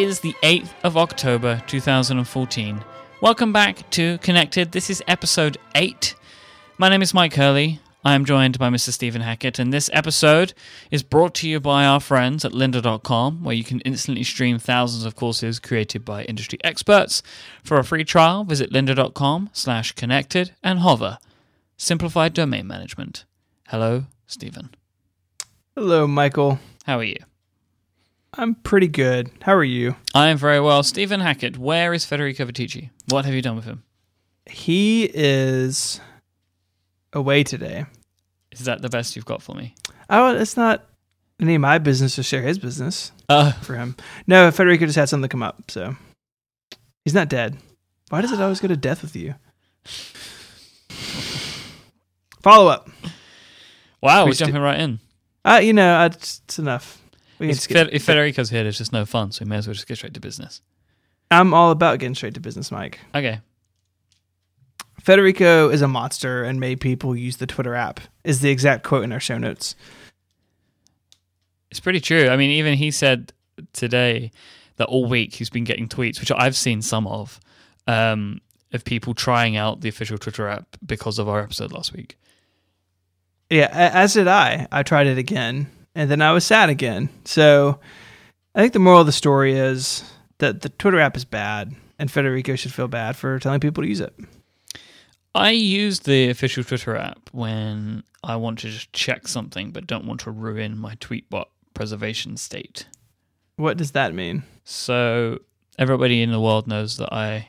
is the 8th of October 2014. Welcome back to Connected. This is episode 8. My name is Myke Hurley. I am joined by Mr. Stephen Hackett, and this episode is brought to you by our friends at lynda.com, where you can instantly stream thousands of courses created by industry experts. For a free trial, visit lynda.com slash connected and hover. Simplified domain management. Hello, Stephen. Hello, Michael. How are you? I'm pretty good. How are you? I am very well. Stephen Hackett, where is Federico Viticci? What have you done with him? He is away today. Is that the best you've got for me? Oh, it's not any of my business to share his business Uh, for him. No, Federico just had something come up, so he's not dead. Why does it always go to death with you? Follow up. wow, we're jumping right in. Uh, you know, it's, it's enough. We can If, get- Fed- if Federico's here, there's just no fun, so we may as well just get straight to business. I'm all about getting straight to business, Myke. Okay. Federico is a monster and made people use the Twitter app. Is the exact quote in our show notes. It's pretty true. I mean, even he said today that all week he's been getting tweets, which I've seen some of, um, of people trying out the official Twitter app because of our episode last week. Yeah, as did I. I tried it again, and then I was sad again. So I think the moral of the story is that the Twitter app is bad, and Federico should feel bad for telling people to use it. I use the official Twitter app when I want to just check something but don't want to ruin my Tweetbot preservation state. What does that mean? So everybody in the world knows that I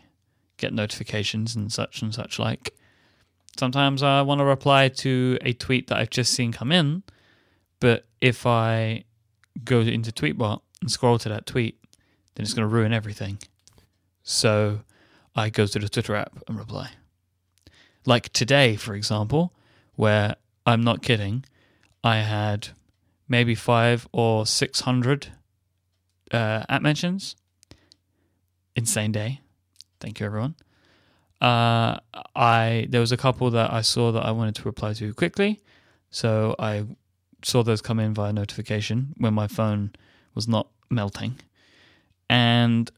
get notifications and such and such like. Sometimes I want to reply to a tweet that I've just seen come in, but if I go into Tweetbot and scroll to that tweet, then it's going to ruin everything. So I go to the Twitter app and reply. Like today, for example, where I'm not kidding, I had maybe five or six hundred uh, app mentions. Insane day. Thank you, everyone. Uh, I there was a couple that I saw that I wanted to reply to quickly, so I saw those come in via notification when my phone was not melting, and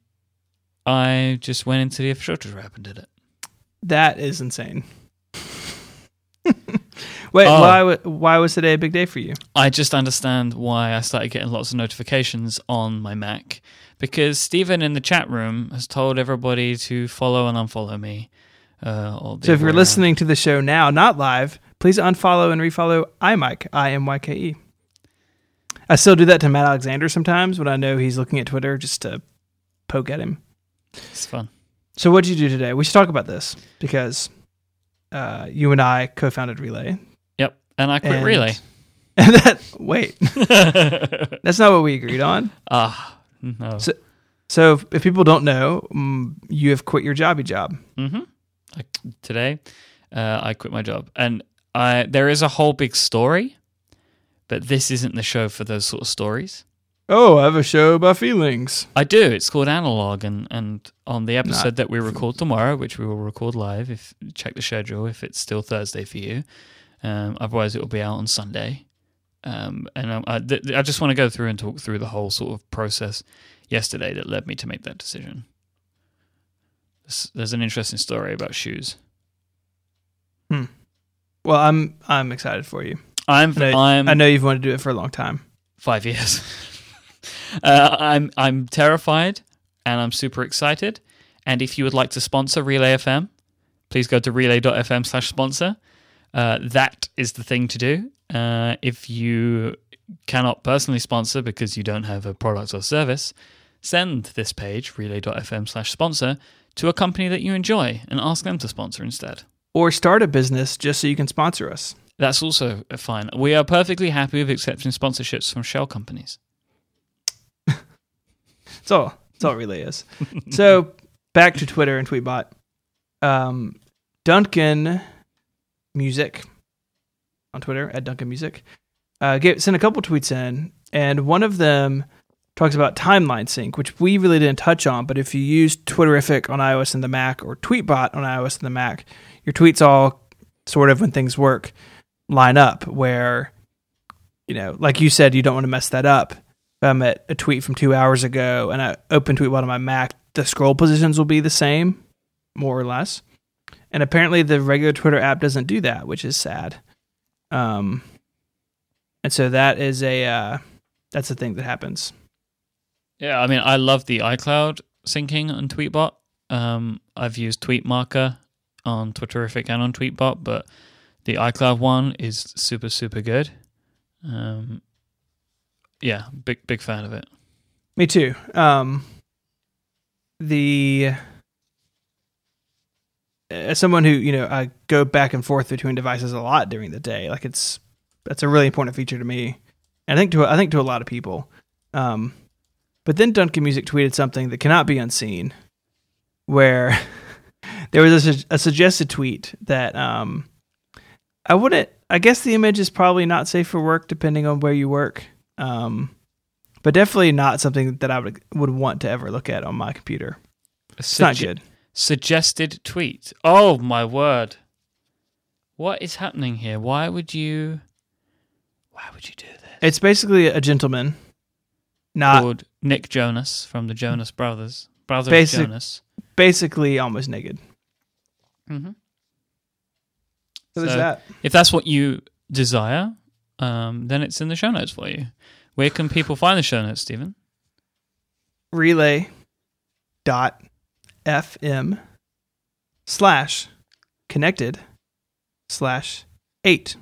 I just went into the official Twitter app and did it. That is insane. Wait, Oh. why? Why was today a big day for you? I just understand why I started getting lots of notifications on my Mac because Stephen in the chat room has told everybody to follow and unfollow me. Uh, So if you're around. listening to the show now, not live, please unfollow and refollow iMyke, I M Y K E. I still do that to Matt Alexander sometimes when I know he's looking at Twitter just to poke at him. it's fun. So what did you do today? We should talk about this because uh, you and I co-founded Relay. Yep, and I quit and- relay. And that wait, that's not what we agreed on. Ah, no. So- So if, people don't know, mm, you have quit your jobby job. hmm I, today, uh, I quit my job, and I there is a whole big story, but this isn't the show for those sort of stories. Oh, I have a show about feelings. I do. It's called Analog, and and on the episode Not- that we record tomorrow, which we will record live, if check the schedule if it's still Thursday for you. Um, otherwise, it will be out on Sunday. Um, and um, I, th- I just want to go through and talk through the whole sort of process yesterday that led me to make that decision. There's, there's an interesting story about shoes. Well, I'm I'm excited for you. I'm I, I'm I know you've wanted to do it for a long time. five years. uh, I'm I'm terrified and I'm super excited. And if you would like to sponsor Relay FM, please go to relay.fm slash sponsor. Uh, that is the thing to do. Uh, if you cannot personally sponsor because you don't have a product or service, send this page, relay.fm slash sponsor, to a company that you enjoy and ask them to sponsor instead. Or start a business just so you can sponsor us. That's also fine. We are perfectly happy with accepting sponsorships from shell companies. That's all. That's all Relay is. so back to Twitter and Tweetbot. Um, Duncan Music on Twitter at Duncan Music uh, gave, sent a couple tweets in, and one of them talks about timeline sync, which we really didn't touch on. But if you use Twitterrific on iOS and the Mac or Tweetbot on iOS and the Mac, your tweets all sort of when things work line up. Where you know, like you said, you don't want to mess that up. if I'm at a tweet from two hours ago and I open Tweetbot on my Mac, the scroll positions will be the same, more or less. And apparently, the regular Twitter app doesn't do that, which is sad. Um, and so that is a uh, that's a thing that happens. Yeah, I mean, I love the iCloud syncing on Tweetbot. Um, I've used Tweetmarker on Twitterrific and on Tweetbot, but the iCloud one is super, super good. Um, yeah, big, big fan of it. Me too. Um, the as someone who you know I go back and forth between devices a lot during the day, like it's that's a really important feature to me. And I think to I think to a lot of people. Um, but then Duncan Music tweeted something that cannot be unseen, where there was a, a, suggested tweet that um, I wouldn't. I guess the image is probably not safe for work, depending on where you work. Um, but definitely not something that I would would want to ever look at on my computer. It's not good. Suggested tweet. Oh my word! What is happening here? Why would you? Why would you do this? It's basically a gentleman, not called Nick Jonas from the Jonas Brothers. Brothers basic, Jonas. Basically, almost naked. Mm-hmm. So, so that. If that's what you desire, um, then it's in the show notes for you. Where can people find the show notes, Stephen? Relay dot fm slash connected slash eight.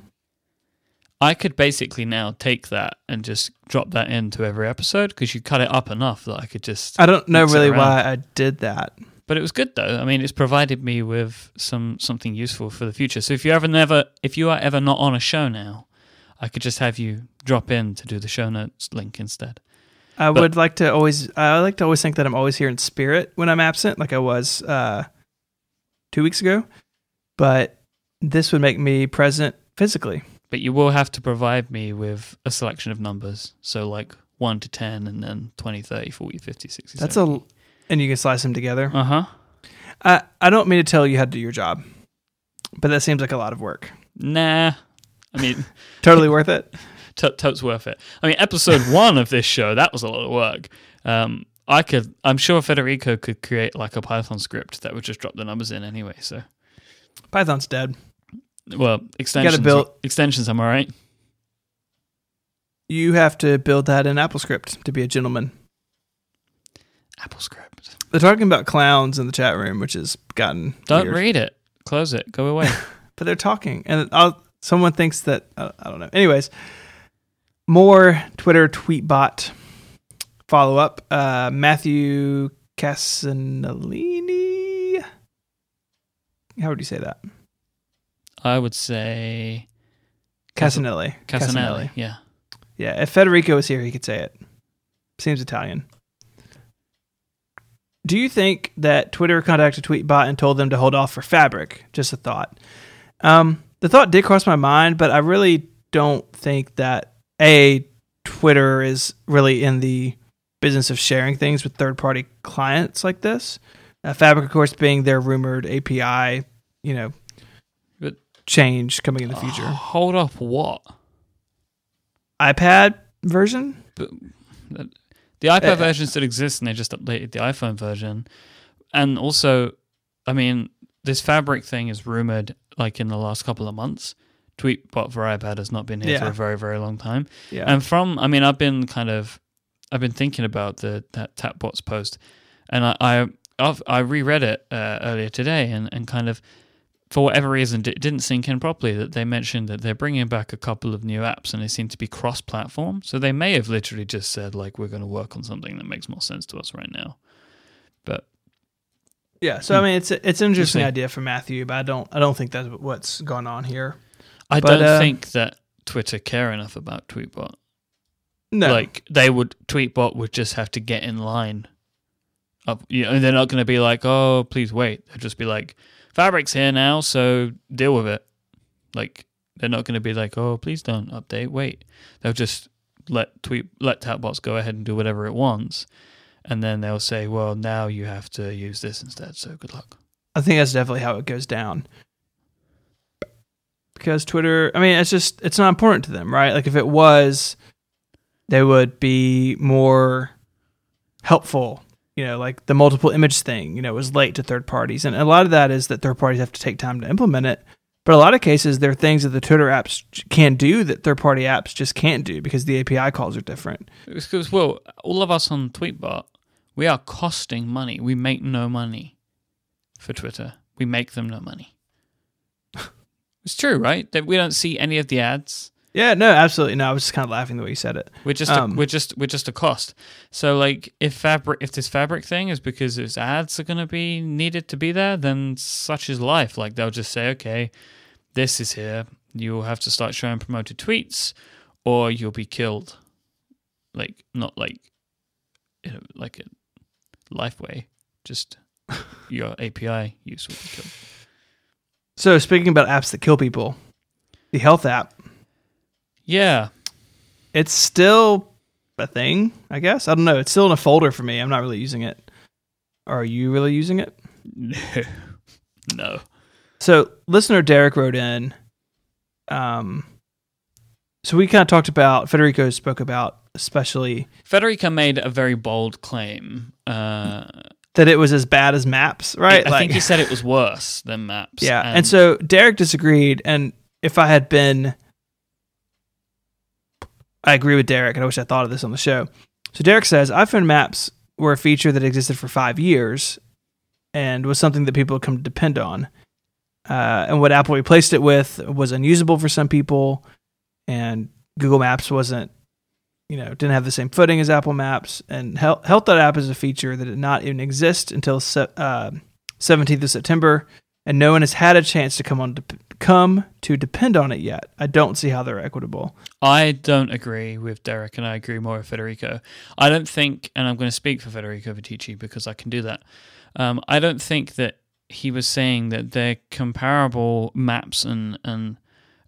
I could basically now take that and just drop that into every episode because you cut it up enough that I could just. I don't know really why I did that, but it was good though. I mean, it's provided me with some something useful for the future. So if you ever never, if you are ever not on a show now, I could just have you drop in to do the show notes link instead. I but, would like to always. I like to always think that I'm always here in spirit when I'm absent, like I was uh, two weeks ago. But this would make me present physically but you will have to provide me with a selection of numbers. So like 1 to 10 and then 20, 30, 40, 50, 60. That's 70. a and you can slice them together. Uh-huh. I I don't mean to tell you how to do your job. But that seems like a lot of work. Nah. I mean, totally worth it. T- totes worth it. I mean, episode 1 of this show, that was a lot of work. Um I could I'm sure Federico could create like a Python script that would just drop the numbers in anyway, so Python's dead. Well, extensions. You build extensions. Am I right? You have to build that in AppleScript to be a gentleman. AppleScript. They're talking about clowns in the chat room, which has gotten. Don't weird. read it. Close it. Go away. but they're talking, and I'll, someone thinks that uh, I don't know. Anyways, more Twitter Tweetbot follow up. Uh, Matthew Casanellini. How would you say that? I would say Cassinelli. Cassinelli. Yeah. Yeah. If Federico was here, he could say it. Seems Italian. Do you think that Twitter contacted Tweetbot and told them to hold off for Fabric? Just a thought. Um, the thought did cross my mind, but I really don't think that a Twitter is really in the business of sharing things with third-party clients like this. Uh, Fabric, of course, being their rumored API, you know, change coming in the future. Uh, hold up, what? iPad version? But, the iPad uh, version still exists, and they just updated the iPhone version. And also, I mean, this Fabric thing is rumored like in the last couple of months. Tweetbot for iPad has not been here yeah. for a very, very long time. Yeah. And from, I mean, I've been kind of, I've been thinking about the that Tapbots post, and I, I I've, I reread it uh, earlier today, and, and kind of for whatever reason, it didn't sink in properly that they mentioned that they're bringing back a couple of new apps and they seem to be cross platform. So they may have literally just said, like, we're going to work on something that makes more sense to us right now. But. Yeah, so I hmm. mean, it's it's an interesting idea for Matthew, but I don't I don't think that's what's going on here. I but, don't uh, think that Twitter care enough about Tweetbot. No, like they would Tweetbot would just have to get in line. Up, you know, and they're not going to be like, oh, please wait. They'll just be like, Fabric's here now, so deal with it. Like they're not going to be like, oh, please don't update. Wait, they'll just let tweet let Tapbots go ahead and do whatever it wants, and then they'll say, well, now you have to use this instead. So good luck. I think that's definitely how it goes down. Because Twitter, I mean, it's just it's not important to them, right? Like if it was, they would be more helpful. You know, like the multiple image thing, you know, was late to third parties. And a lot of that is that third parties have to take time to implement it. But a lot of cases, there are things that the Twitter apps can do that third party apps just can't do because the API calls are different. Because, well, all of us on Tweetbot, we are costing money. We make no money for Twitter. We make them no money. it's true, right? That we don't see any of the ads. Yeah, no, absolutely. No, I was just kind of laughing the way you said it. We're just Um, a, we're just we're just a cost. So like if fabric if this fabric thing is because its ads are going to be needed to be there, then such is life. Like they'll just say, okay, this is here. You'll have to start showing promoted tweets, or you'll be killed. Like not like in a, like a life way. Just your API use will be killed. So, speaking about apps that kill people, the health app, Yeah, it's still a thing, I guess. I don't know. It's still in a folder for me. I'm not really using it. Are you really using it? no. So, listener Derek wrote in. Um, so we kind of talked about Federico spoke about especially Federico made a very bold claim. Uh, that it was as bad as Maps, right? I think he said it was worse than Maps. yeah. And, so Derek disagreed, and if I had been, I agree with Derek, and I wish I thought of this on the show. So Derek says iPhone Maps were a feature that existed for five years, and was something that people come to depend on. Uh, and what Apple replaced it with was unusable for some people, and Google Maps wasn't, you know, didn't have the same footing as Apple Maps. And Health, app is a feature that did not even exist until uh, 17th of September, and no one has had a chance to come on to come to depend on it yet. I don't see how they're equitable. I don't agree with Derek, and I agree more with Federico. I don't think, and I'm going to speak for Federico Viticci because I can do that. Um, I don't think that he was saying that they're comparable maps and and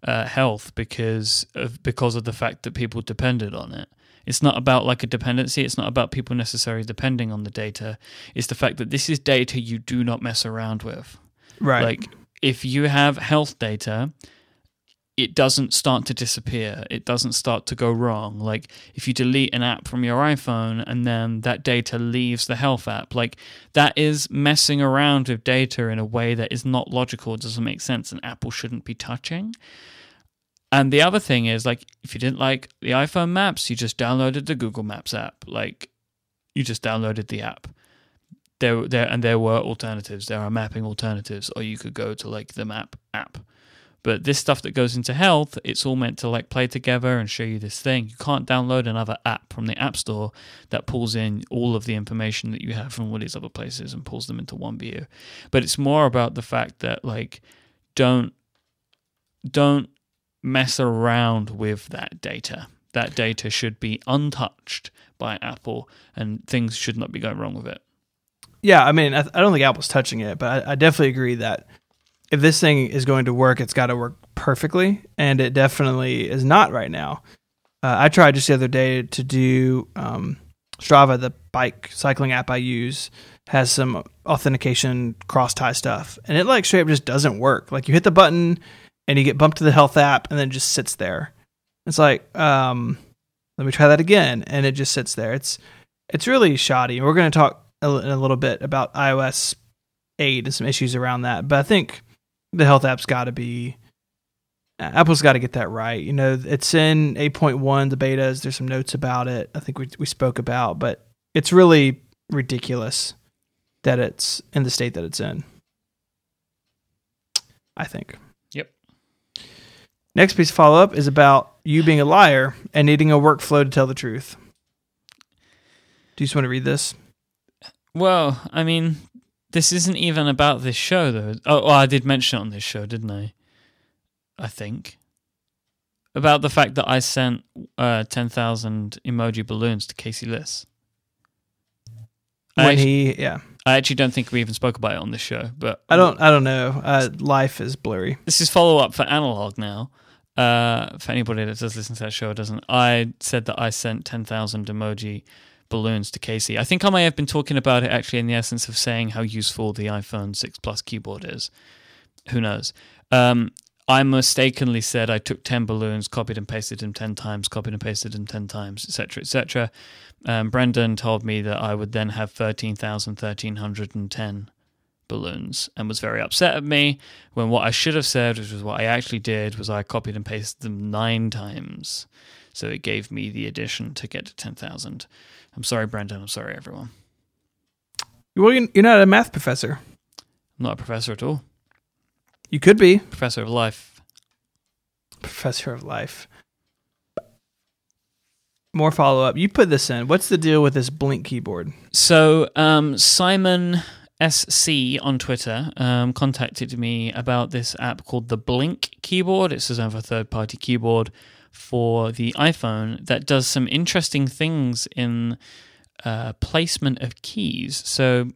uh, health because of because of the fact that people depended on it. It's not about like a dependency. It's not about people necessarily depending on the data. It's the fact that this is data you do not mess around with. Right. Like if you have health data, it doesn't start to disappear. It doesn't start to go wrong. Like if you delete an app from your iPhone and then that data leaves the health app, like that is messing around with data in a way that is not logical, doesn't make sense, and Apple shouldn't be touching. And the other thing is like if you didn't like the iPhone maps, you just downloaded the Google Maps app. Like you just downloaded the app there there and there were alternatives. There are mapping alternatives or you could go to like the map app. But this stuff that goes into health it's all meant to like play together and show you this thing. You can't download another app from the app store that pulls in all of the information that you have from all these other places and pulls them into one view. But it's more about the fact that like don't don't mess around with that data. That data should be untouched by apple and things should not be going wrong with it Yeah, I mean, I, I don't think Apple's touching it, but I, I definitely agree that if this thing is going to work, it's got to work perfectly, and it definitely is not right now. Uh, I tried just the other day to do um, Strava, the bike cycling app I use, has some authentication cross tie stuff, and it like straight up just doesn't work. Like you hit the button, and you get bumped to the health app, and then it just sits there. It's like, um, let me try that again, and it just sits there. It's it's really shoddy. We're going to talk a, in a little bit about iOS 8 and some issues around that. But I think the health app's got to be uh, Apple's got to get that right. You know, it's in 8.1 the betas. There's some notes about it. I think we we spoke about, but it's really ridiculous that it's in the state that it's in. I think. Yep. Next piece of follow up is about you being a liar and needing a workflow to tell the truth. Do you just want to read this? Well, I mean, this isn't even about this show, though. Oh, well, I did mention it on this show, didn't I? I think. About the fact that I sent uh, 10,000 emoji balloons to Casey Liss. When he, yeah, I actually don't think we even spoke about it on this show, but I don't, I don't know. Uh, life is blurry. this is follow up for analog now. Uh, for anybody that does listen to that show or doesn't, I said that I sent 10,000 emoji balloons to Casey. I think I may have been talking about it actually in the essence of saying how useful the iPhone 6 Plus keyboard is. Who knows? Um, I mistakenly said I took 10 balloons, copied and pasted them 10 times, copied and pasted them 10 times, etc., etc. Um, Brendan told me that I would then have 13,1310 balloons and was very upset at me when what I should have said, which was what I actually did, was I copied and pasted them nine times. So it gave me the addition to get to 10,000. I'm sorry, Brendan. I'm sorry, everyone. Well, you- you're not a math professor. I'm not a professor at all. You could be Professor of life. professor of life. More follow up. You put this in. What's the deal with this Blink keyboard? So um, Simon SC on Twitter um, contacted me about this app called the Blink keyboard. It says it's his own third party keyboard for the iPhone that does some interesting things in uh, placement of keys. So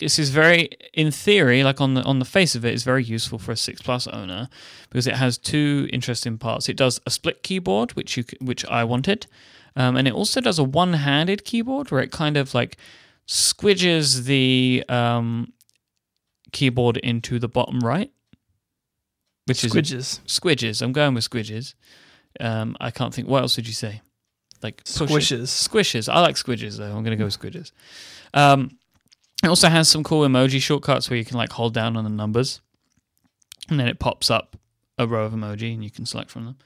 this is very, in theory, like on the on the face of it, is very useful for a six plus owner because it has two interesting parts. It does a split keyboard, which you which I wanted, um, and it also does a one handed keyboard where it kind of like squidges the um, keyboard into the bottom right, which is Squidges. squidges. I'm going with squidges. Um, I can't think. What else would you say? Like. Squishes. Squishes. I like squidges though. I'm going to go with squidges. Um, it also has some cool emoji shortcuts where you can like hold down on the numbers, and then it pops up a row of emoji, and you can select from them.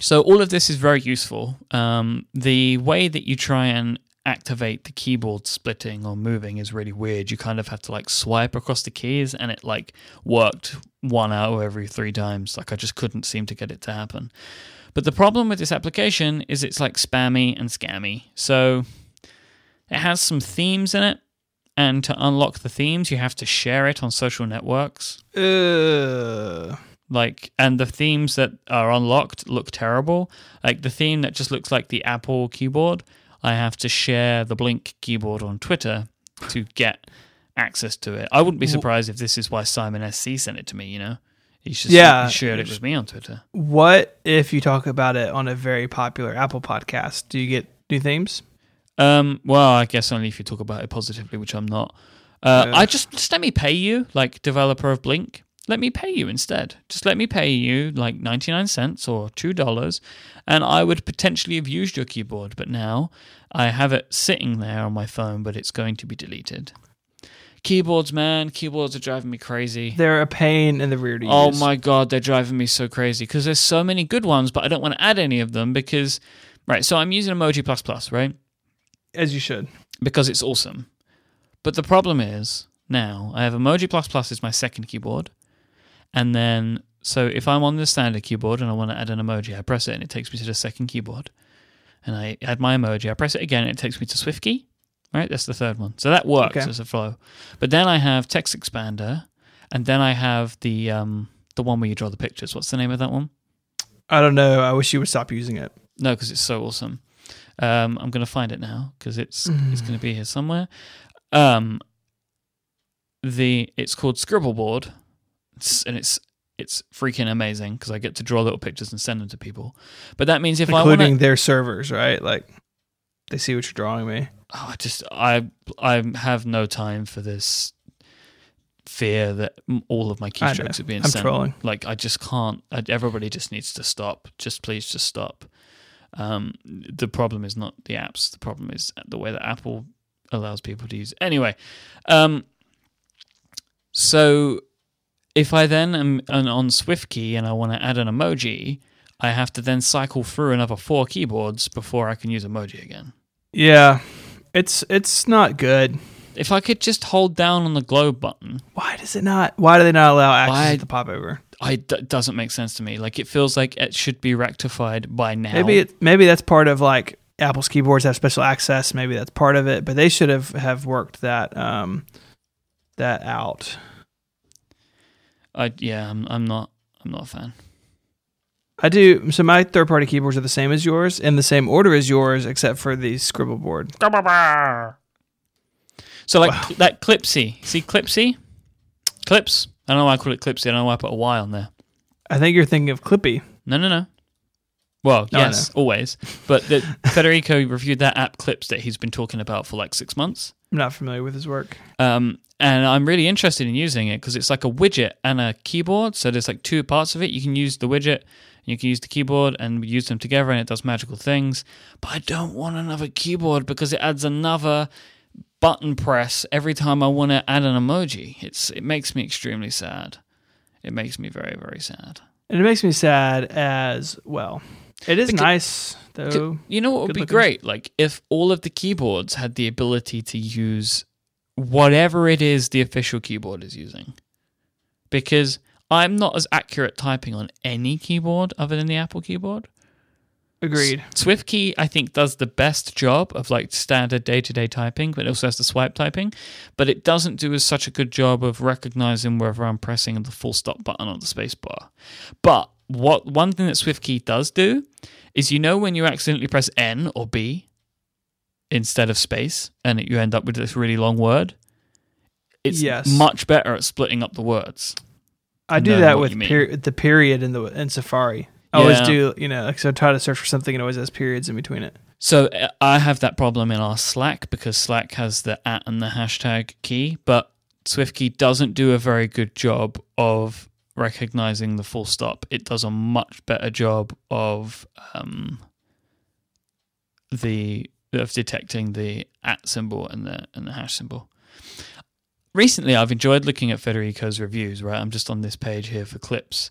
So all of this is very useful. Um, the way that you try and activate the keyboard splitting or moving is really weird. You kind of have to like swipe across the keys, and it like worked one out of every three times. Like I just couldn't seem to get it to happen. But the problem with this application is it's like spammy and scammy. So it has some themes in it, and to unlock the themes, you have to share it on social networks. Uh, Like, and the themes that are unlocked look terrible. Like the theme that just looks like the Apple keyboard, I have to share the Blink keyboard on Twitter to get access to it. I wouldn't be surprised if this is why Simon SC sent it to me. You know, he's just Yeah. he shared it with me on Twitter. what if you talk about it on a very popular Apple podcast? Do you get new themes? Um, well, I guess only if you talk about it positively, which I'm not. Uh. I just just let me pay you, like developer of Blink. Let me pay you instead. Just let me pay you like 99 cents or $2, and I would potentially have used your keyboard. But now I have it sitting there on my phone, but it's going to be deleted. Keyboards, man, keyboards are driving me crazy. They're a pain in the rear to Oh use. my god, they're driving me so crazy because there's so many good ones, but I don't want to add any of them because, right? So I'm using Emoji Plus Plus, right? As you should. because it's awesome. But the problem is now I have Emoji Plus Plus is my second keyboard, and then so if I'm on the standard keyboard and I want to add an emoji, I press it and it takes me to the second keyboard, and I add my emoji. I press it again and it takes me to SwiftKey. Right, that's the third one. So that works Okay. as a flow. But then I have Text Expander, and then I have the um the one where you draw the pictures. What's the name of that one? I don't know. I wish you would stop using it. No, because it's so awesome. Um, I'm going to find it now because it's it's going to be here somewhere. Um, the it's called Scribbleboard, it's, and it's it's freaking amazing because I get to draw little pictures and send them to people. But that means if I Including their servers, right? Like they see what you're drawing me. oh, I just I I have no time for this fear that all of my keystrokes are being I'm sent. trolling. Like I just can't. I, everybody just needs to stop. Just please, just stop. Um, the problem is not the apps. The problem is the way that Apple allows people to use. Anyway, um, so if I then am on SwiftKey and I want to add an emoji, I have to then cycle through another four keyboards before I can use emoji again. Yeah. It's it's not good. If I could just hold down on the globe button, Why does it not? Why do they not allow access Why- to the popover? I d- doesn't make sense to me. Like it feels like it should be rectified by now. Maybe it, maybe that's part of like Apple's keyboards have special access. Maybe that's part of it, but they should have have worked that um that out. I yeah, I'm I'm not I'm not a fan. I do. So my third party keyboards are the same as yours, in the same order as yours, except for the scribble board. So like Wow. that Clipsy, see Clipsy, Clips. I don't know why I call it Clipsy. I don't know why I put a Y on there. I think you're thinking of Clippy. No, no, no. Well, oh, No, yes, always. But the, Federico reviewed that app Clips that he's been talking about for like six months. I'm not familiar with his work. Um, and I'm really interested in using it because it's like a widget and a keyboard. So there's like two parts of it. You can use the widget, you can use the keyboard, and use them together, and it does magical things. But I don't want another keyboard because it adds another button press every time I want to add an emoji. It's it makes me extremely sad. It makes me very very sad. And it makes me sad as well. It is Because- nice though. You know what would Good be looking. great? Like if all of the keyboards had the ability to use whatever it is the official keyboard is using. Because I'm not as accurate typing on any keyboard other than the Apple keyboard. Agreed. SwiftKey, I think, does the best job of like standard day to day typing, but it also has the swipe typing. But it doesn't do as such a good job of recognizing whether I'm pressing the full stop button or the space bar. But what one thing that SwiftKey does do is you know when you accidentally press N or B instead of space and you end up with this really long word? It's Yes. much better at splitting up the words. I do that with peri- the period in the in Safari. I always Yeah. do, you know, like so I try to search for something and it always has periods in between it. So uh, I have that problem in our Slack because Slack has the at and the hashtag key, but SwiftKey doesn't do a very good job of recognizing the full stop. It does a much better job of um, the of detecting the at symbol and the and the hash symbol. Recently, I've enjoyed looking at Federico's reviews. Right, I'm just on this page here for clips,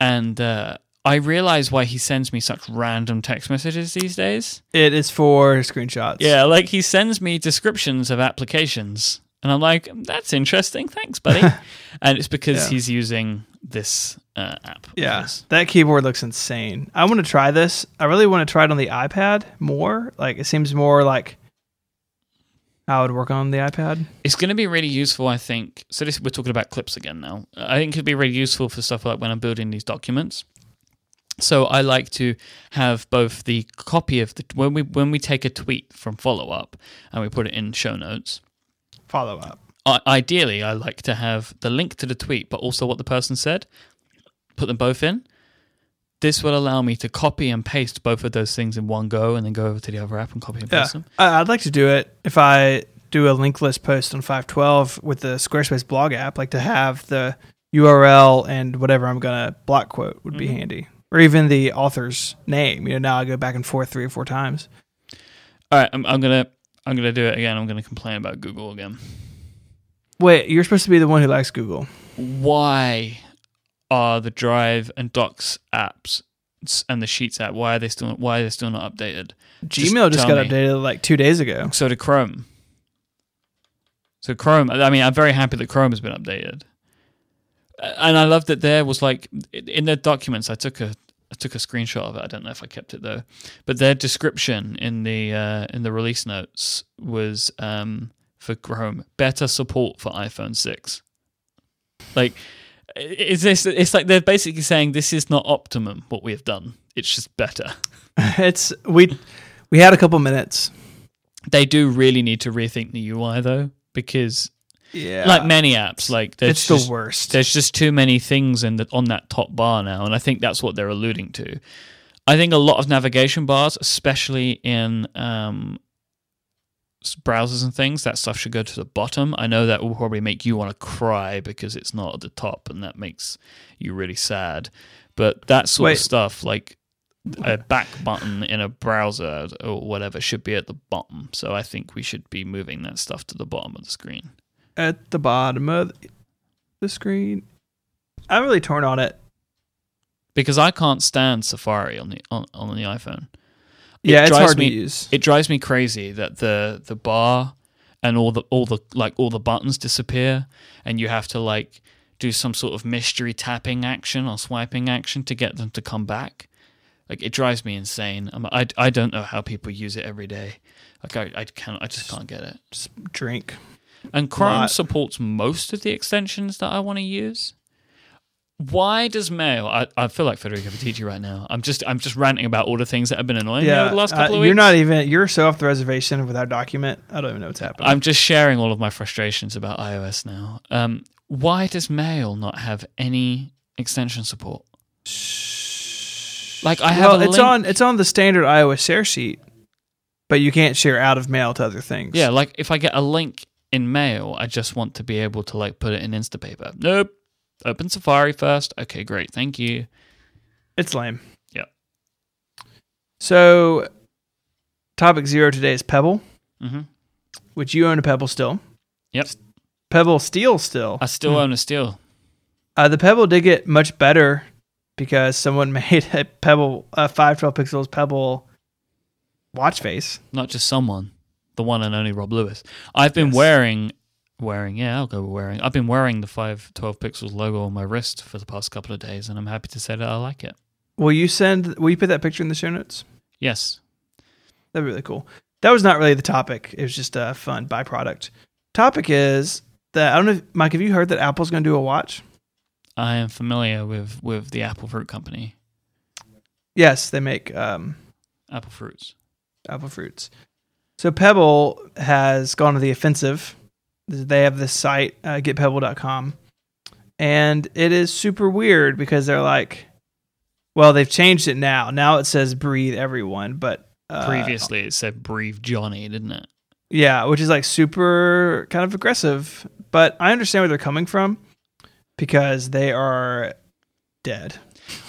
and uh, I realize why he sends me such random text messages these days. It is for screenshots. Yeah, like he sends me descriptions of applications, and I'm like, "That's interesting, thanks, buddy." and it's because Yeah. he's using this uh, app. Yeah. That keyboard looks insane. I want to try this. I really want to try it on the iPad more. Like it seems more like how it would work on the iPad. it's going to be really useful, I think. So this we're talking about clips again now. I think it could be really useful for stuff like when I'm building these documents. So I like to have both the copy of the when we when we take a tweet from follow up and we put it in show notes. Follow up. I ideally, I like to have the link to the tweet, but also what the person said. Put them both in. This will allow me to copy and paste both of those things in one go, and then go over to the other app and copy and Yeah. paste them. I- I'd like to do it if I do a link list post on 512 with the Squarespace blog app, like to have the URL and whatever I'm going to block quote would be Mhm. handy. Or even the author's name. You know, now I go back and forth three or four times. All right, I'm, I'm gonna I'm gonna do it again. I'm gonna complain about Google again. Wait, you're supposed to be the one who likes Google. Why are the Drive and Docs apps and the Sheets app why are they still why are they still not updated? Gmail just tell got me. updated like two days ago. So did Chrome. So Chrome, I mean, I'm very happy that Chrome has been updated, and I love that there was like in their documents. I took a I took a screenshot of it. I don't know if I kept it though, but their description in the uh, in the release notes was um, for Chrome better support for iPhone six. Like, is this? It's like they're basically saying this is not optimum what we have done. It's just better. it's we we had a couple minutes. They do really need to rethink the UI though, because Yeah. like many apps, like there's it's just, the worst. there's just too many things in the, on that top bar now, and I think that's what they're alluding to. I think a lot of navigation bars, especially in um, browsers and things, that stuff should go to the bottom. I know that will probably make you want to cry because it's not at the top, and that makes you really sad. But that sort Wait. of stuff, like a back button in a browser or whatever, should be at the bottom. So I think we should be moving that stuff to the bottom of the screen. At the bottom of the screen. I'm really torn on it. because I can't stand Safari on the on, on the iPhone. It Yeah, it's drives hard me, to use. It drives me crazy that the the bar and all the all the like all the buttons disappear, and you have to like do some sort of mystery tapping action or swiping action to get them to come back. Like it drives me insane. I'm, I I don't know how people use it every day. Like I I can't I just can't get it. Just drink. And Chrome supports most of the extensions that I want to use. Why does Mail? I, I feel like Federico Viticci right now. I'm just I'm just ranting about all the things that have been annoying me over the last uh, couple of weeks. you're not even. You're so off the reservation with our document. I don't even know what's happening. I'm just sharing all of my frustrations about iOS now. Um, why does Mail not have any extension support? Like I have well, it's link- on. It's on the standard iOS share sheet, but you can't share out of mail to other things. Yeah, like if I get a link in mail, I just want to be able to like put it in Instapaper. Nope. Open Safari first. Okay, great. Thank you. It's lame. Yep. So, topic zero today is Pebble, hmm which you own a Pebble still. Yep. Pebble Steel still. I still Hmm. own a steel. Uh, the Pebble did get much better because someone made a Pebble, a 512 pixels Pebble watch face. Not just someone, the one and only Rob Lewis. I've been Yes. wearing, wearing, yeah, I'll go wearing. I've been wearing the 512 pixels logo on my wrist for the past couple of days, and I'm happy to say that I like it. Will you send? Will you put that picture in the show notes? Yes. That'd be really cool. That was not really the topic. It was just a fun byproduct. Topic is that I don't know, if, Myke. Have you heard that Apple's going to do a watch? I am familiar with, with the Apple Fruit Company, Yes, they make um, Apple Fruits. apple fruits. So Pebble has gone to the offensive. They have this site, uh, getpebble.com, and it is super weird because they're like, well, they've changed it now. Now it says breathe everyone, but uh, Previously, it said breathe Johnny, didn't it? Yeah, which is like super kind of aggressive. But I understand where they're coming from because they are dead.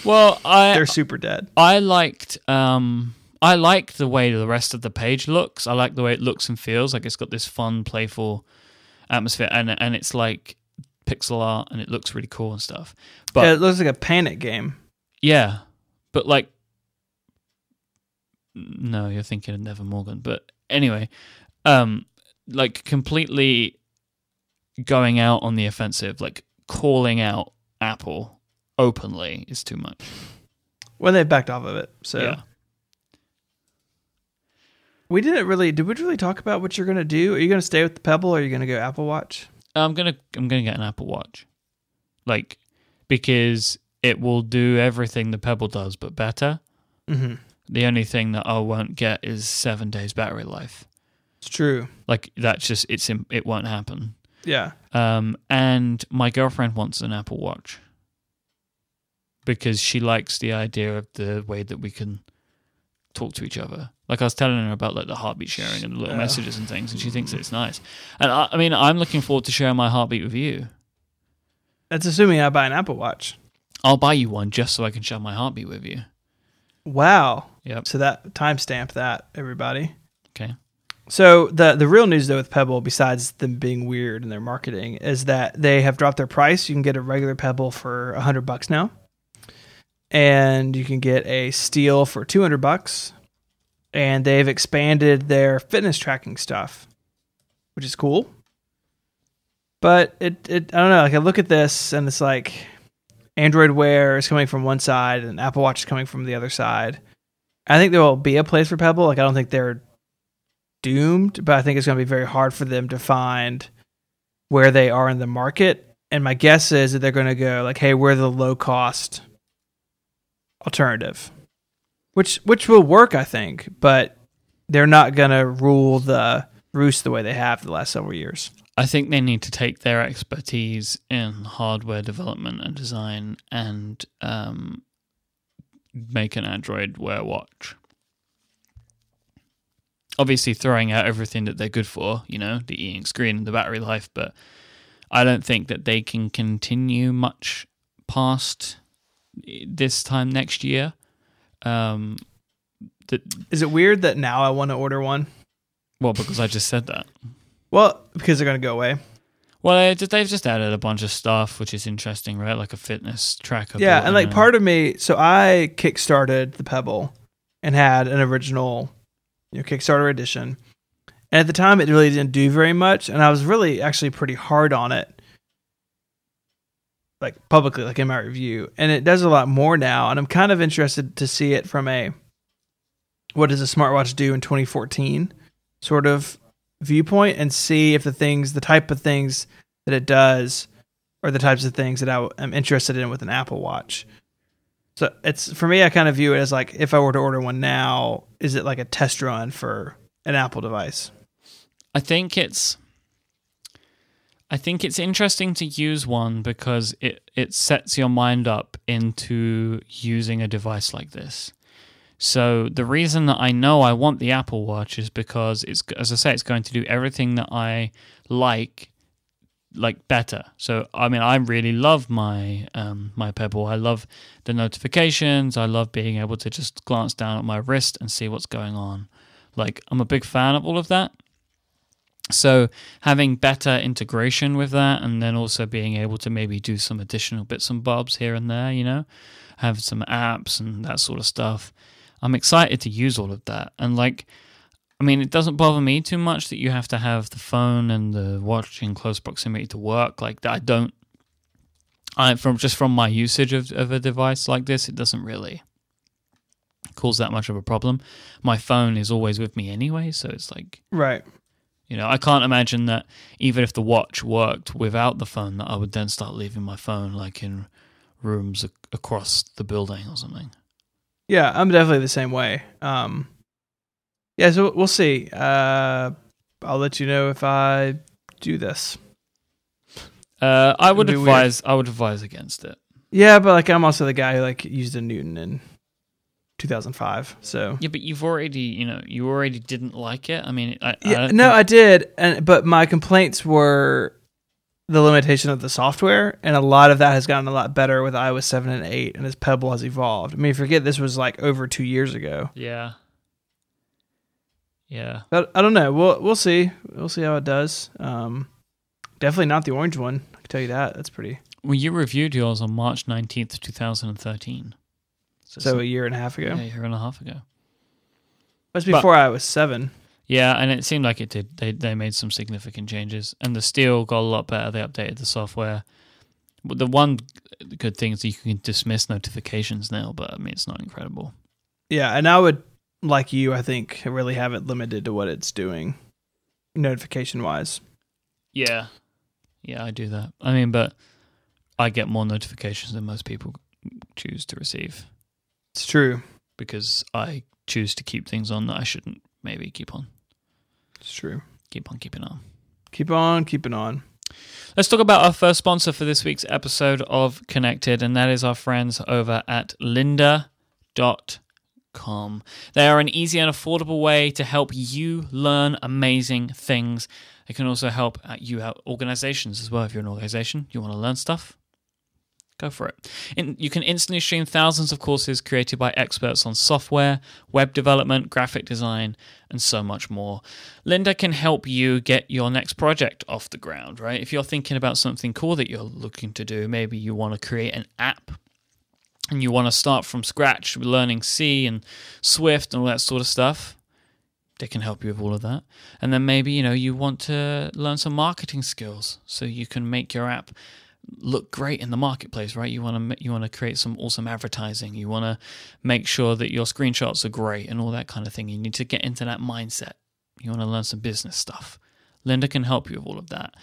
Well, I They're super dead. I liked um I like the way the rest of the page looks. I like the way it looks and feels. Like it's got this fun, playful atmosphere, and and it's like pixel art, and it looks really cool and stuff. But Yeah, it looks like a panic game. yeah, but like, no, you're thinking of Never Morgan. But anyway, um, like completely going out on the offensive, like calling out Apple openly is too much. Well, they backed off of it. So Yeah. We didn't really did we really talk about what you're gonna do? Are you gonna stay with the Pebble or are you gonna go Apple Watch? I'm gonna I'm gonna get an Apple Watch, like because it will do everything the Pebble does, but better. Mm-hmm. The only thing that I won't get is seven days battery life. It's true. Like that's just it's it won't happen. Yeah. Um, and my girlfriend wants an Apple Watch because she likes the idea of the way that we can talk to each other. Like I was telling her about like the heartbeat sharing and the little Yeah. messages and things, and she thinks it's nice. And I, I mean, I'm looking forward to sharing my heartbeat with you. That's assuming I buy an Apple Watch. I'll buy you one just so I can share my heartbeat with you. Wow. Yep. So that timestamp that, everybody. Okay. So the the real news though with Pebble, besides them being weird in their marketing, is that they have dropped their price. You can get a regular Pebble for a hundred bucks now, and you can get a Steel for two hundred bucks. And they've expanded their fitness tracking stuff, which is cool. But it it I don't know. Like I look at this and it's like Android Wear is coming from one side and Apple Watch is coming from the other side. I think there will be a place for Pebble. Like I don't think they're doomed, but I think it's going to be very hard for them to find where they are in the market. And my guess is that they're going to go like, "Hey, we're the low cost alternative," which which will work, I think. But they're not going to rule the roost the way they have the last several years. I think they need to take their expertise in hardware development and design and um, make an Android Wear watch. Obviously, throwing out everything that they're good for, you know, the e-ink screen and the battery life, but I don't think that they can continue much past this time next year. Um, is it weird that now I want to order one? well, because I just said that. Well, because they're going to go away. Well, they just, they've just added a bunch of stuff, which is interesting, right? Like a fitness tracker. Yeah, and like part of me, so I kickstarted the Pebble and had an original, you know, Kickstarter edition. And at the time, it really didn't do very much, and I was really actually pretty hard on it, like publicly, like in my review. And it does a lot more now, and I'm kind of interested to see it from a what does a smartwatch do in 2014 sort of viewpoint, and see if the things, the type of things that it does are the types of things that I am interested in with an Apple Watch. So it's for me, I kind of view it as like if I were to order one now, is it like a test run for an Apple device? I think it's I think it's interesting to use one because it it sets your mind up into using a device like this. So the reason that I know I want the Apple Watch is because it's as I say it's going to do everything that I like like better. So I mean I really love my um my Pebble. I love the notifications. I love being able to just glance down at my wrist and see what's going on. Like I'm a big fan of all of that. So having better integration with that and then also being able to maybe do some additional bits and bobs here and there, you know, have some apps and that sort of stuff I'm excited to use all of that. And like, I mean, it doesn't bother me too much that you have to have the phone and the watch in close proximity to work. Like, I don't. I from just from my usage of, of a device like this, it doesn't really cause that much of a problem. My phone is always with me anyway, so it's like right. You know, I can't imagine that even if the watch worked without the phone, that I would then start leaving my phone like in rooms across the building or something. Yeah, I'm definitely the same way. Um, yeah, so we'll see. Uh, I'll let you know if I do this. Uh, I would advise. Weird. I would advise against it. Yeah, but like I'm also the guy who like used a Newton in 2005. So yeah, but you've already, you know, you already didn't like it. I mean, I, yeah, I no, think... I did, and but my complaints were the limitation of the software, and a lot of that has gotten a lot better with iOS seven and eight, and as Pebble has evolved. I mean, forget this was like over two years ago. Yeah. Yeah. But I don't know. We'll we'll see. We'll see how it does. Um, definitely not the orange one. I can tell you that. That's pretty. Well, you reviewed yours on March nineteenth, two thousand and thirteen. So, a year and a half ago. Yeah, a year and a half ago. That's before but, iOS seven. Yeah, and it seemed like it did. They they made some significant changes, and the steel got a lot better. They updated the software. The one good thing is you can dismiss notifications now, but I mean it's not incredible. Yeah, and I would like you. I think really have it limited to what it's doing, notification wise. Yeah, yeah, I do that. I mean, but I get more notifications than most people choose to receive. It's true because I choose to keep things on that I shouldn't maybe keep on. It's true. Keep on keeping on. Keep on keeping on. Let's talk about our first sponsor for this week's episode of Connected, and that is our friends over at lynda.com. They are an easy and affordable way to help you learn amazing things. It can also help you out organizations as well. If you're an organization, you want to learn stuff, Go for it. In, you can instantly stream thousands of courses created by experts on software, web development, graphic design, and so much more. Lynda can help you get your next project off the ground, right? If you're thinking about something cool that you're looking to do, maybe you want to create an app and you want to start from scratch learning C and Swift and all that sort of stuff. They can help you with all of that. And then maybe, you know, you want to learn some marketing skills so you can make your app look great in the marketplace, right? You want to you want to create some awesome advertising. You want to make sure that your screenshots are great and all that kind of thing. You need to get into that mindset. You want to learn some business stuff. Lynda can help you with all of that.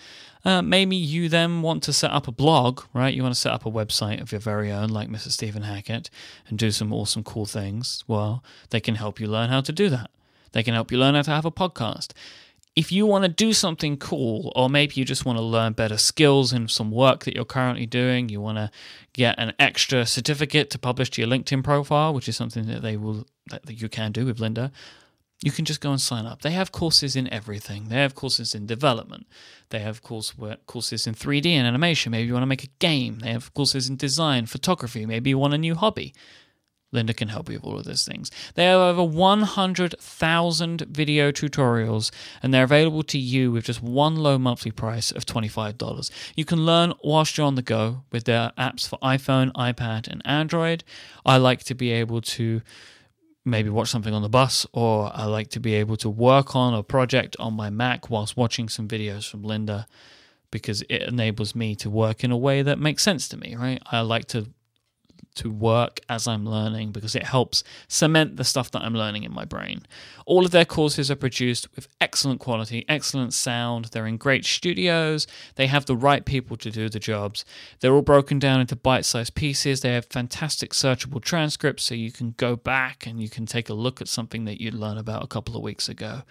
Uh, maybe you then want to set up a blog, right? You want to set up a website of your very own, like Mr. Stephen Hackett, and do some awesome, cool things. Well, they can help you learn how to do that. They can help you learn how to have a podcast if you want to do something cool, or maybe you just want to learn better skills in some work that you're currently doing, you want to get an extra certificate to publish to your LinkedIn profile, which is something that they will that you can do with Lynda. You can just go and sign up. They have courses in everything. They have courses in development. They have course, courses in 3D and animation. Maybe you want to make a game. They have courses in design, photography. Maybe you want a new hobby. Lynda can help you with all of those things. They have over 100,000 video tutorials, and they're available to you with just one low monthly price of $25. You can learn whilst you're on the go with their apps for iPhone, iPad, and Android. I like to be able to maybe watch something on the bus, or I like to be able to work on a project on my Mac whilst watching some videos from Lynda because it enables me to work in a way that makes sense to me, right? I like to to work as I'm learning because it helps cement the stuff that I'm learning in my brain. All of their courses are produced with excellent quality, excellent sound. They're in great studios. They have the right people to do the jobs. They're all broken down into bite sized pieces. They have fantastic searchable transcripts so you can go back and you can take a look at something that you learned about a couple of weeks ago.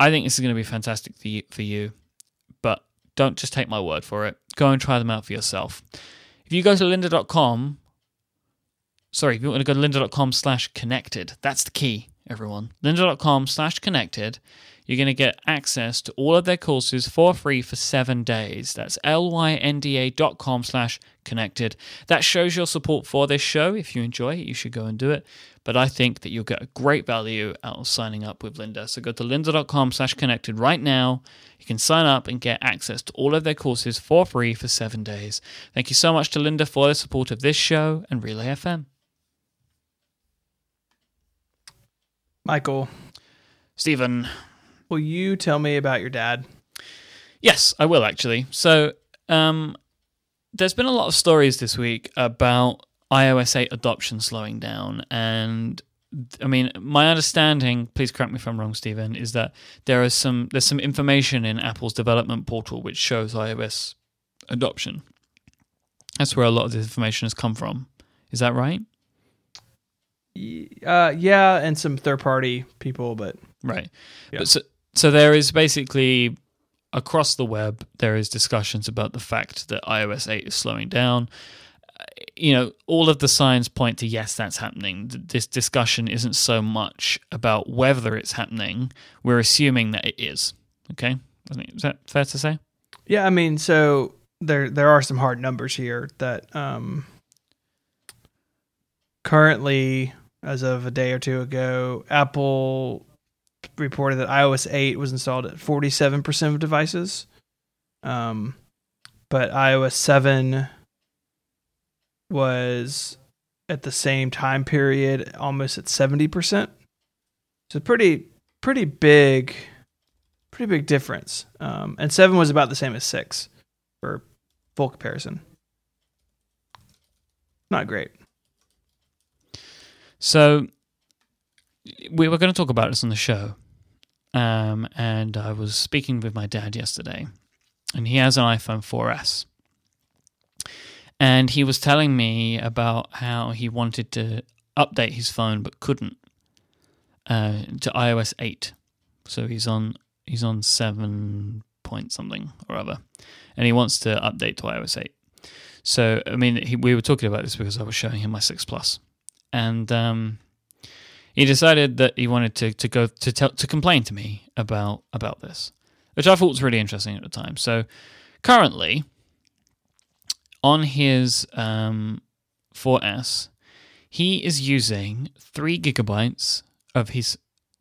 I think this is going to be fantastic for you, but don't just take my word for it. Go and try them out for yourself. If you go to lynda.com, sorry, if you want to go to lynda.com slash connected, that's the key, everyone. lynda.com slash connected. You're going to get access to all of their courses for free for seven days. That's lynda.com slash connected. That shows your support for this show. If you enjoy it, you should go and do it. But I think that you'll get a great value out of signing up with Lynda. So go to lynda.com slash connected right now. You can sign up and get access to all of their courses for free for seven days. Thank you so much to Lynda for the support of this show and Relay FM. Michael, Stephen. will you tell me about your dad? Yes, I will actually. So, um, there's been a lot of stories this week about iOS 8 adoption slowing down, and I mean, my understanding, please correct me if I'm wrong, Stephen, is that there is some there's some information in Apple's development portal which shows iOS adoption. That's where a lot of this information has come from. Is that right? Uh, yeah, and some third party people, but Right. Yeah. But so, so there is basically across the web there is discussions about the fact that iOS 8 is slowing down. You know, all of the signs point to yes, that's happening. This discussion isn't so much about whether it's happening. We're assuming that it is. Okay, is that fair to say? yeah, I mean, so there there are some hard numbers here that um currently as of a day or two ago, Apple reported that iOS 8 was installed at 47% of devices. Um but iOS 7 was at the same time period almost at 70%. So pretty pretty big pretty big difference. Um, and seven was about the same as six for full comparison. Not great. So we were going to talk about this on the show, um, and I was speaking with my dad yesterday, and he has an iPhone 4S, and he was telling me about how he wanted to update his phone but couldn't uh, to iOS 8. So he's on he's on seven point something or other, and he wants to update to iOS 8. So I mean, he, we were talking about this because I was showing him my six plus and um, he decided that he wanted to to go to tell to complain to me about about this, which I thought was really interesting at the time. So currently, on his um, 4S, he is using three gigabytes of his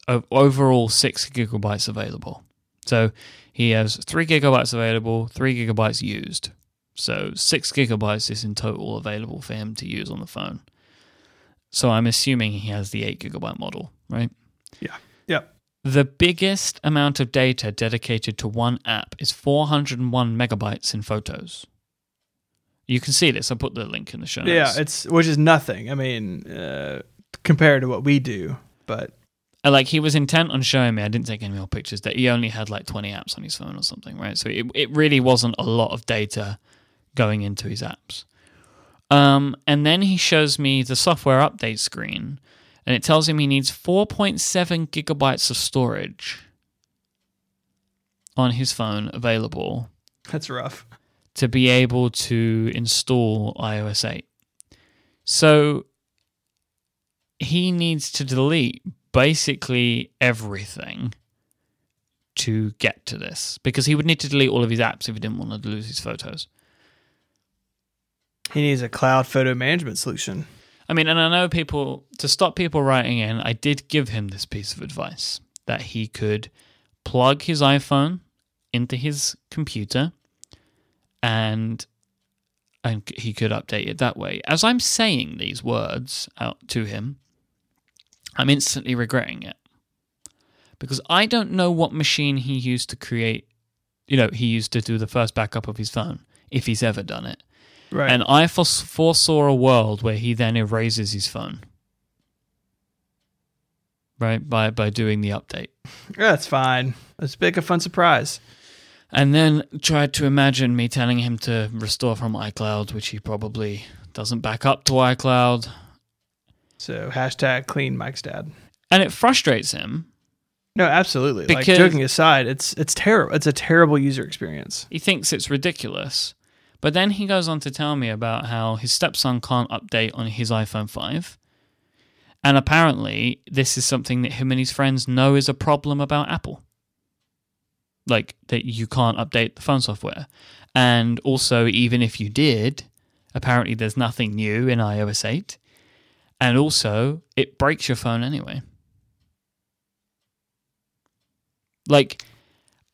of overall six gigabytes available. So he has three gigabytes available, three gigabytes used. So six gigabytes is in total available for him to use on the phone. So I'm assuming he has the 8 gigabyte model, right? Yeah. Yep. The biggest amount of data dedicated to one app is 401 megabytes in photos. You can see this. I put the link in the show notes. Yeah, it's which is nothing. I mean, uh, compared to what we do, but And, like he was intent on showing me, I didn't take any more pictures, that he only had like 20 apps on his phone or something, right? So it, it really wasn't a lot of data going into his apps. Um, and then he shows me the software update screen, and it tells him he needs 4.7 gigabytes of storage on his phone available that's rough. To be able to install iOS 8. So he needs to delete basically everything to get to this because he would need to delete all of his apps if he didn't want to lose his photos. He needs a cloud photo management solution. I mean, and I know people, to stop people writing in, I did give him this piece of advice that he could plug his iPhone into his computer and and he could update it that way. As I'm saying these words out to him, I'm instantly regretting it. Because I don't know what machine he used to create, you know, he used to do the first backup of his phone, if he's ever done it. Right. And I foresaw a world where he then erases his phone. Right? By by doing the update. That's fine. Let's make a fun surprise. And then tried to imagine me telling him to restore from iCloud, which he probably doesn't back up to iCloud. So hashtag clean Myke's dad. And it frustrates him. No, absolutely. like joking aside, it's it's terrible. It's a terrible user experience. He thinks it's ridiculous. But then he goes on to tell me about how his stepson can't update on his iPhone 5. And apparently, this is something that him and his friends know is a problem about Apple. Like, that you can't update the phone software. And also, even if you did, apparently there's nothing new in iOS 8. And also, it breaks your phone anyway. Like,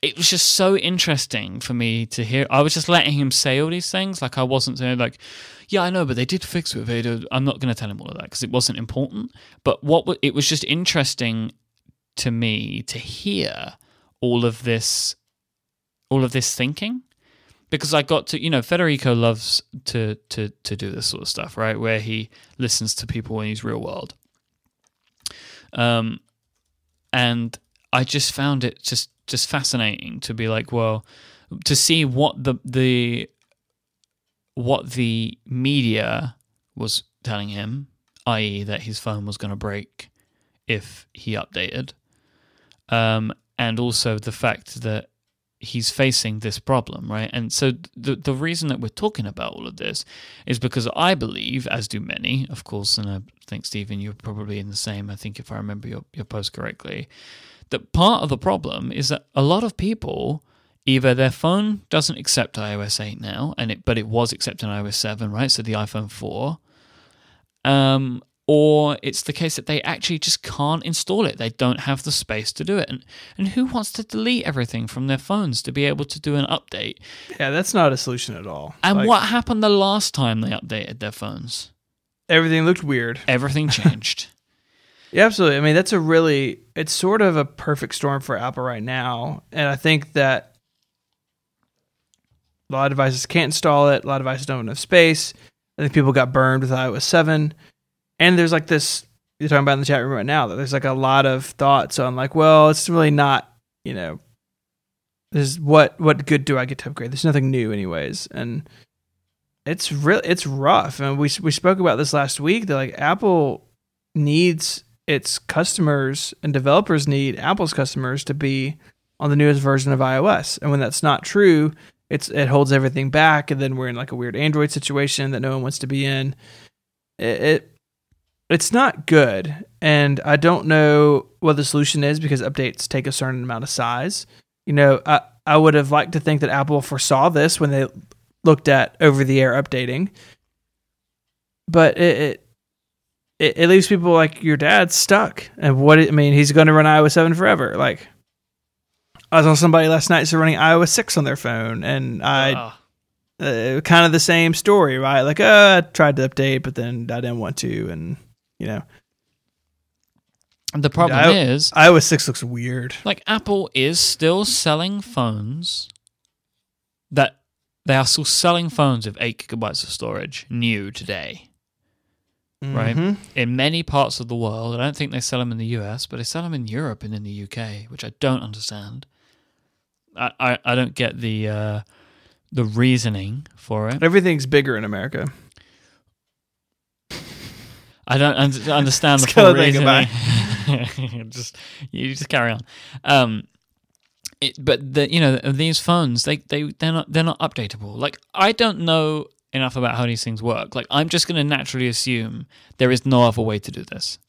it was just so interesting for me to hear. I was just letting him say all these things. Like, I wasn't saying, like, yeah, I know, but they did fix it. I'm not going to tell him all of that because it wasn't important. But what it was just interesting to me to hear all of this, all of this thinking because I got to you know Federico loves to to to do this sort of stuff, right? Where he listens to people in his real world. Um, and I just found it just just fascinating to be like, well, to see what the the what the media was telling him, i.e., that his phone was going to break if he updated, um, and also the fact that he's facing this problem, right? And so the the reason that we're talking about all of this is because I believe, as do many, of course, and I think Stephen, you're probably in the same. I think if I remember your your post correctly, that part of the problem is that a lot of people either their phone doesn't accept iOS 8 now, and it but it was accepting iOS 7, right? So the iPhone 4. Um, or it's the case that they actually just can't install it. They don't have the space to do it. And and who wants to delete everything from their phones to be able to do an update? Yeah, that's not a solution at all. And Like, what happened the last time they updated their phones? everything looked weird. Everything changed. Yeah, absolutely. I mean, that's a really it's sort of a perfect storm for Apple right now, and I think that a lot of devices can't install it. A lot of devices don't have enough space. I think people got burned with iOS seven, and there's like this you're talking about in the chat room right now that there's like a lot of thoughts on like, well, it's really not, you know, there's what what good do I get to upgrade? There's nothing new anyways, and it's real it's rough. And we we spoke about this last week that like Apple needs its customers and developers need Apple's customers to be on the newest version of iOS. And when that's not true, it's it holds everything back and then we're in like a weird Android situation that no one wants to be in. It, it it's not good. And I don't know what the solution is because updates take a certain amount of size. You know, I I would have liked to think that Apple foresaw this when they looked at over the air updating. But it, it it, it leaves people like your dad stuck. And what I mean, he's going to run iOS seven forever. Like I saw somebody last night so running iOS six on their phone, and I Ah. uh, kind of the same story, right? Like, uh, I tried to update, but then I didn't want to, and you know, the problem I- is, iOS six looks weird. like Apple is still selling phones that they are still selling phones with eight gigabytes of storage new today. Right. Mhm. in many parts of the world. I don't think they sell them in the US, but they sell them in Europe and in the UK, which I don't understand. I, I, I don't get the uh, the reasoning for it. Everything's bigger in America. I don't un- understand the full reasoning. just you just carry on. Um, it, but the you know these phones they they they're not they're not updatable. Like I don't know enough about how these things work. Like I'm just going to naturally assume there is no other way to do this.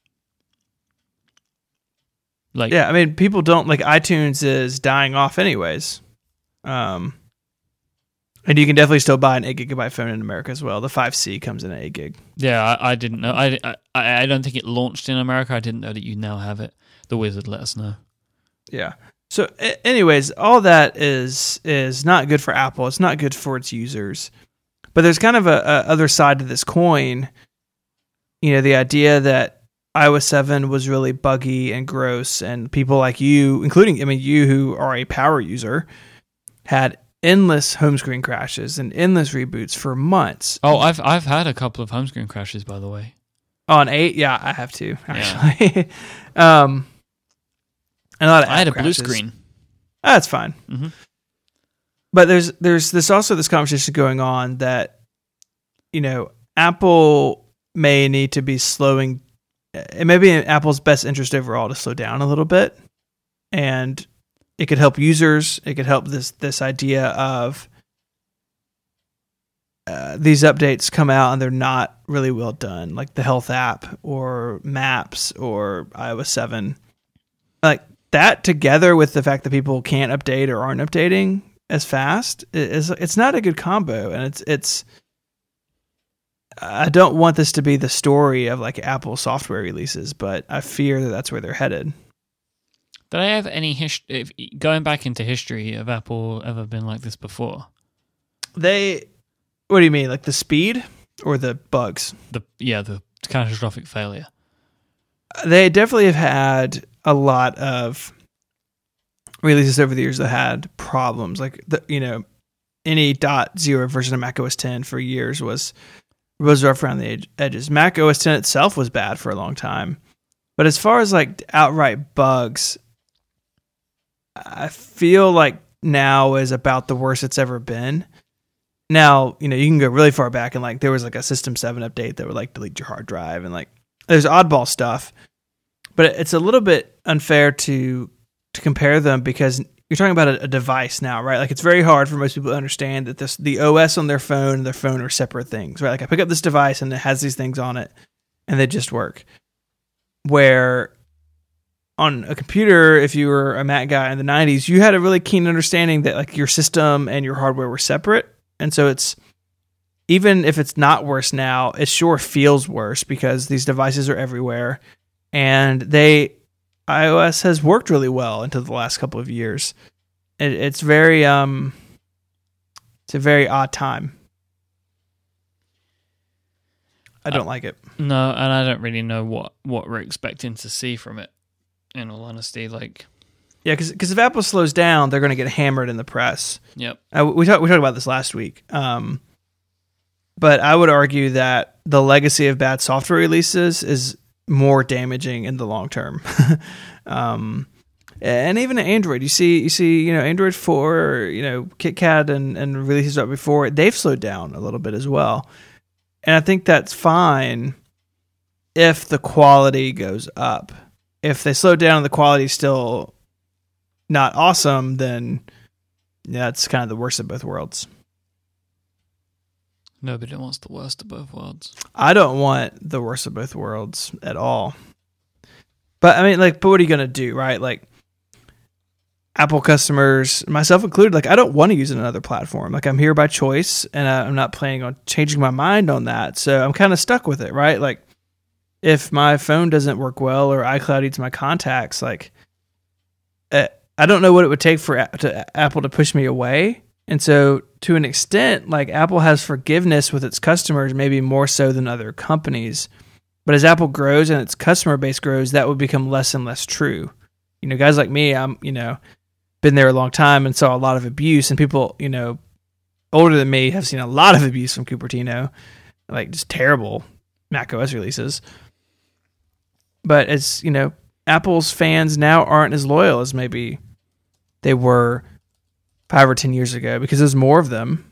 Like Yeah, I mean, people don't like iTunes is dying off anyways. Um, and you can definitely still buy an eight gigabyte phone in America as well. The five C comes in at eight gig. Yeah, I, I didn't know. I, I I don't think it launched in America. I didn't know that you now have it. The wizard let us know. Yeah. So, anyways, all that is is not good for Apple. It's not good for its users. But there's kind of a, a other side to this coin. You know, the idea that iOS seven was really buggy and gross, and people like you, including I mean you, who are a power user, had endless home screen crashes and endless reboots for months. Oh, I've I've had a couple of home screen crashes, by the way. On eight, yeah, I have to actually. um, and a lot of I had a app blue crashes. screen. That's fine. Mhm. But there's there's this also this conversation going on that you know Apple may need to be slowing. It may be in Apple's best interest overall to slow down a little bit, and it could help users. It could help this this idea of uh, these updates come out and they're not really well done, like the health app or maps or iOS 7. Like that together with the fact that people can't update or aren't updating as fast is it's not a good combo and it's it's I don't want this to be the story of like Apple software releases, but I fear that that's where they're headed. Did I have any history? Going back into history, have Apple ever been like this before? They, what do you mean, like the speed or the bugs? The yeah, the catastrophic failure. Uh, they definitely have had a lot of releases over the years that had problems. Like the you know, any dot zero version of Mac OS 10 for years was was rough around the edges. Mac OS 10 itself was bad for a long time. But as far as like outright bugs, I feel like now is about the worst it's ever been. Now, you know, you can go really far back and like there was like a System 7 update that would like delete your hard drive and like there's oddball stuff. But it's a little bit unfair to to compare them because you're talking about a, a, device now, right? Like it's very hard for most people to understand that this the OS on their phone and their phone are separate things, right? Like I pick up this device and it has these things on it and they just work. Where on a computer, if you were a Mac guy in the 90s, you had a really keen understanding that like your system and your hardware were separate. And so it's even if it's not worse now, it sure feels worse because these devices are everywhere and they iOS has worked really well into the last couple of years. It, it's very um, it's a very odd time. I don't uh, like it. No, and I don't really know what what we're expecting to see from it. In all honesty, like yeah, because if Apple slows down, they're going to get hammered in the press. Yep. Uh, we talked we talked about this last week. Um, but I would argue that the legacy of bad software releases is more damaging in the long term. um, and even Android, you see, you see, you know, Android four, you know, KitKat and and releases right before they've slowed down a little bit as well. And I think that's fine if the quality goes up. If they slow down and the quality's still not awesome, then yeah, it's kind of the worst of both worlds. Nobody wants the worst of both worlds. I don't want the worst of both worlds at all. But I mean, like, but what are you gonna do, right? Like, Apple customers, myself included, like, I don't want to use another platform. Like, I'm here by choice, and I'm not planning on changing my mind on that. So I'm kind of stuck with it, right? Like, if my phone doesn't work well or iCloud eats my contacts, like, eh, I don't know what it would take for to, Apple to push me away. And so, to an extent, like Apple has forgiveness with its customers, maybe more so than other companies. But as Apple grows and its customer base grows, that would become less and less true. You know, guys like me, I'm, you know, been there a long time and saw a lot of abuse, and people, you know, older than me have seen a lot of abuse from Cupertino, like just terrible Mac OS releases. But as you know, Apple's fans now aren't as loyal as maybe they were five or ten years ago because there's more of them,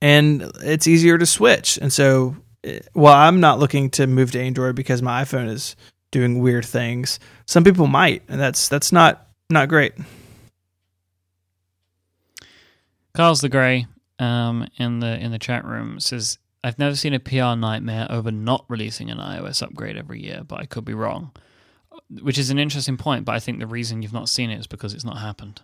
and it's easier to switch. And so, eh, while I'm not looking to move to Android because my iPhone is doing weird things, some people might, and that's that's not not great. Carl's the Grey um, in the in the chat room says, "I've never seen a PR nightmare over not releasing an iOS upgrade every year, but I could be wrong." Which is an interesting point, but I think the reason you've not seen it is because it's not happened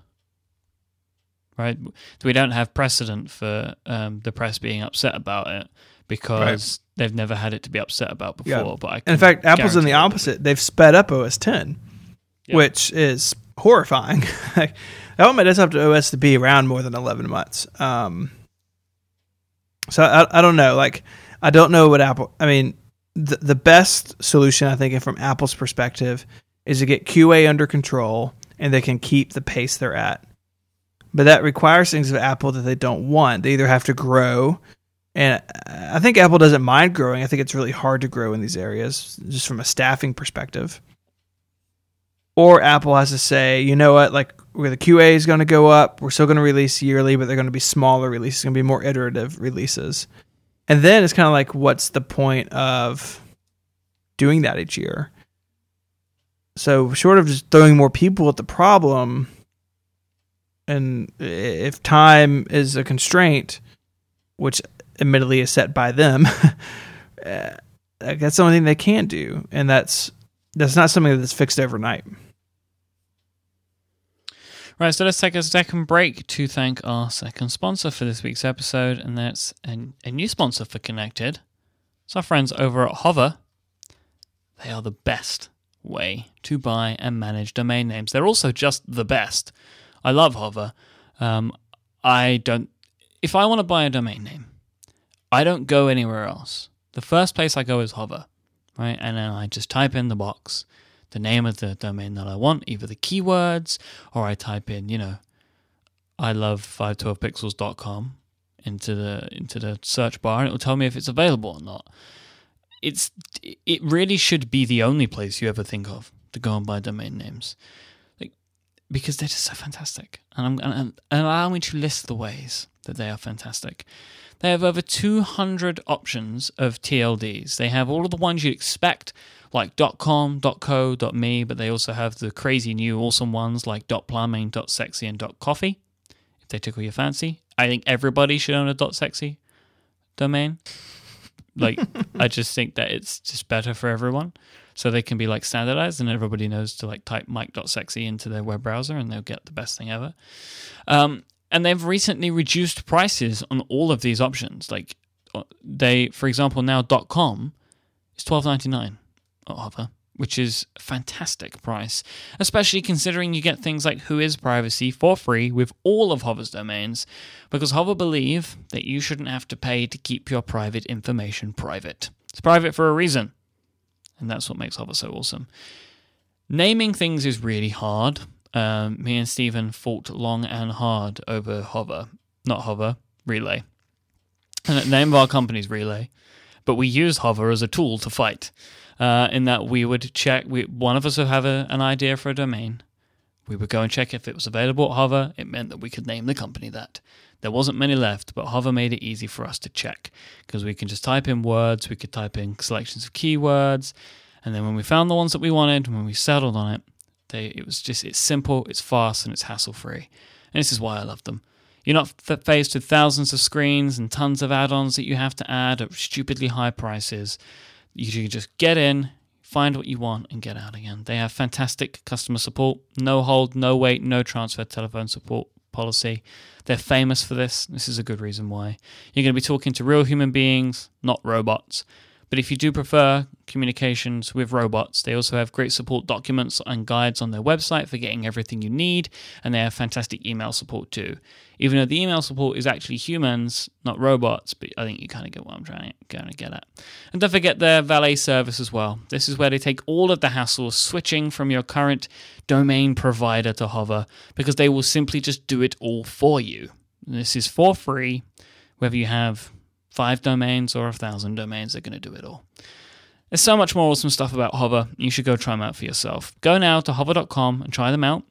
right? We don't have precedent for um, the press being upset about it because right. they've never had it to be upset about before. Yeah. But in fact, Apple's in the opposite. They've sped up OS 10, yep. which is horrifying. I want my desktop to OS to be around more than 11 months. Um, so I, I don't know. Like, I don't know what Apple. I mean, the the best solution I think from Apple's perspective is to get QA under control and they can keep the pace they're at but that requires things of Apple that they don't want. They either have to grow, and I think Apple doesn't mind growing. I think it's really hard to grow in these areas, just from a staffing perspective. Or Apple has to say, you know what, like where the QA is going to go up, we're still going to release yearly, but they're going to be smaller releases, going to be more iterative releases. And then it's kind of like, what's the point of doing that each year? So, short of just throwing more people at the problem, and if time is a constraint, which admittedly is set by them. uh, that's the only thing they can do, and that's that's not something that's fixed overnight. Right, so let's take a second break to thank our second sponsor for this week's episode, and that's a, a new sponsor for Connected. It's our friends over at Hover. They are the best way to buy and manage domain names. They're also just the best. I love Hover. Um, I don't. If I want to buy a domain name, I don't go anywhere else. The first place I go is Hover, right? And then I just type in the box the name of the domain that I want, either the keywords or I type in, you know, I love 512pixels.com into the into the search bar and it will tell me if it's available or not. It's it really should be the only place you ever think of to go and buy domain names. Like because they're just so fantastic. And I'm and, and allow me to list the ways that they are fantastic. They have over 200 options of TLDs. They have all of the ones you'd expect like .com, .co, .me, but they also have the crazy new awesome ones like .plumbing, .sexy, and .coffee. If they tickle your fancy, I think everybody should own a .sexy domain. Like, I just think that it's just better for everyone, so they can be like standardized, and everybody knows to like type myke.sexy into their web browser, and they'll get the best thing ever. Um, and they've recently reduced prices on all of these options. Like, uh, they, for example, now .com is twelve ninety nine Hover, which is a fantastic price, especially considering you get things like Whois Privacy for free with all of Hover's domains, because Hover believe that you shouldn't have to pay to keep your private information private. It's private for a reason, and that's what makes Hover so awesome. Naming things is really hard. Um, me and Stephen fought long and hard over Hover, not Hover, Relay. And the name of our company is Relay, but we use Hover as a tool to fight uh, in that we would check. We, one of us would have a, an idea for a domain. We would go and check if it was available at Hover. It meant that we could name the company that. There wasn't many left, but Hover made it easy for us to check because we can just type in words, we could type in selections of keywords, and then when we found the ones that we wanted, when we settled on it, they, it was just it's simple, it's fast, and it's hassle free. And this is why I love them. You're not faced with thousands of screens and tons of add-ons that you have to add at stupidly high prices. You can just get in, find what you want, and get out again. They have fantastic customer support, no hold, no wait, no transfer telephone support policy. They're famous for this. This is a good reason why. You're going to be talking to real human beings, not robots. But if you do prefer communications with robots, they also have great support documents and guides on their website for getting everything you need, and they have fantastic email support too. Even though the email support is actually humans, not robots, but I think you kind of get what I'm trying to get at. And don't forget their valet service as well. This is where they take all of the hassle switching from your current domain provider to Hover because they will simply just do it all for you. This is for free, whether you have five domains or a thousand domains, they're going to do it all. There's so much more awesome stuff about Hover. You should go try them out for yourself. Go now to hover.com and try them out.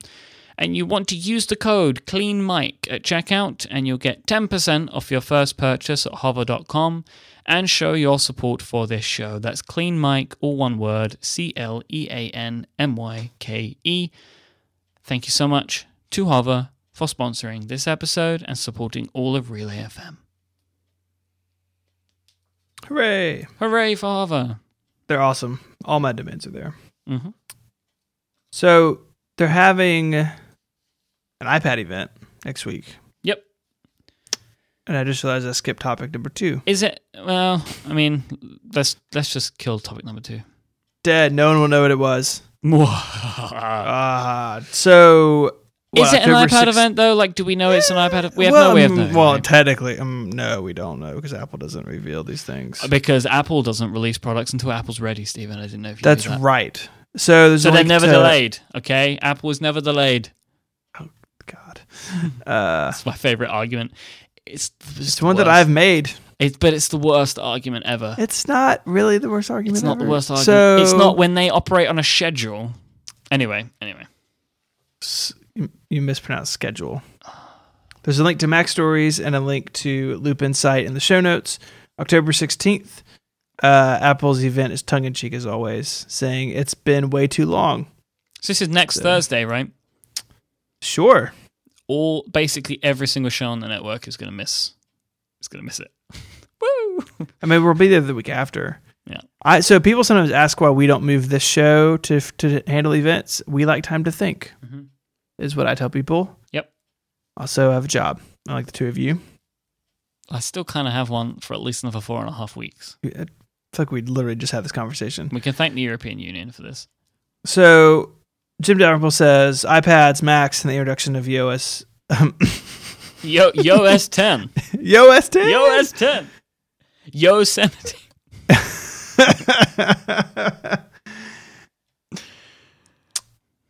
And you want to use the code CleanMyke at checkout, and you'll get 10% off your first purchase at hover.com and show your support for this show. That's CleanMyke, all one word, C L E A N M Y K E. Thank you so much to Hover for sponsoring this episode and supporting all of Relay FM. Hooray! Hooray for Hover! They're awesome. All my domains are there. Mm-hmm. So they're having an iPad event next week. Yep. And I just realized I skipped topic number two. Is it? Well, I mean, let's let's just kill topic number two. Dead. No one will know what it was. Ah, so what, it an iPad 6th event though? Like, do we know it's an iPad? We have well, no way of mm, knowing. Well, right? technically, um, no, we don't know because Apple doesn't reveal these things. because Apple doesn't release products until Apple's ready, Stephen. I didn't know if you That's knew that. right. So there's So they're never to- delayed. Okay, Apple is never delayed. Oh God, uh, That's my favorite argument. It's it's one that I've made. It's, but it's the worst argument ever. It's not really the worst argument. It's not the worst argument. So it's not when they operate on a schedule. Anyway, anyway. s- you, you mispronounced schedule. There's a link to MacStories and a link to Loop Insight in the show notes. October 16th, uh, Apple's event is tongue in cheek as always, saying it's been way too long. So this is next So- Thursday, right? Sure. All basically every single show on the network is going to miss. Is going to miss it. Woo! I mean, we'll be there the week after. Yeah. I so people sometimes ask why we don't move this show to to handle events. We like time to think. Mhm. Is what I tell people. Yep. Also, I have a job. I like the two of you. I still kind of have one for at least another four and a half weeks. I feel like we literally just had this conversation. We can thank the European Union for this. So Jim Dalrymple says iPads, Macs, and the introduction of iOS. Um, Yo, Yo S10. iOS 10. Yo S10. Yosemite.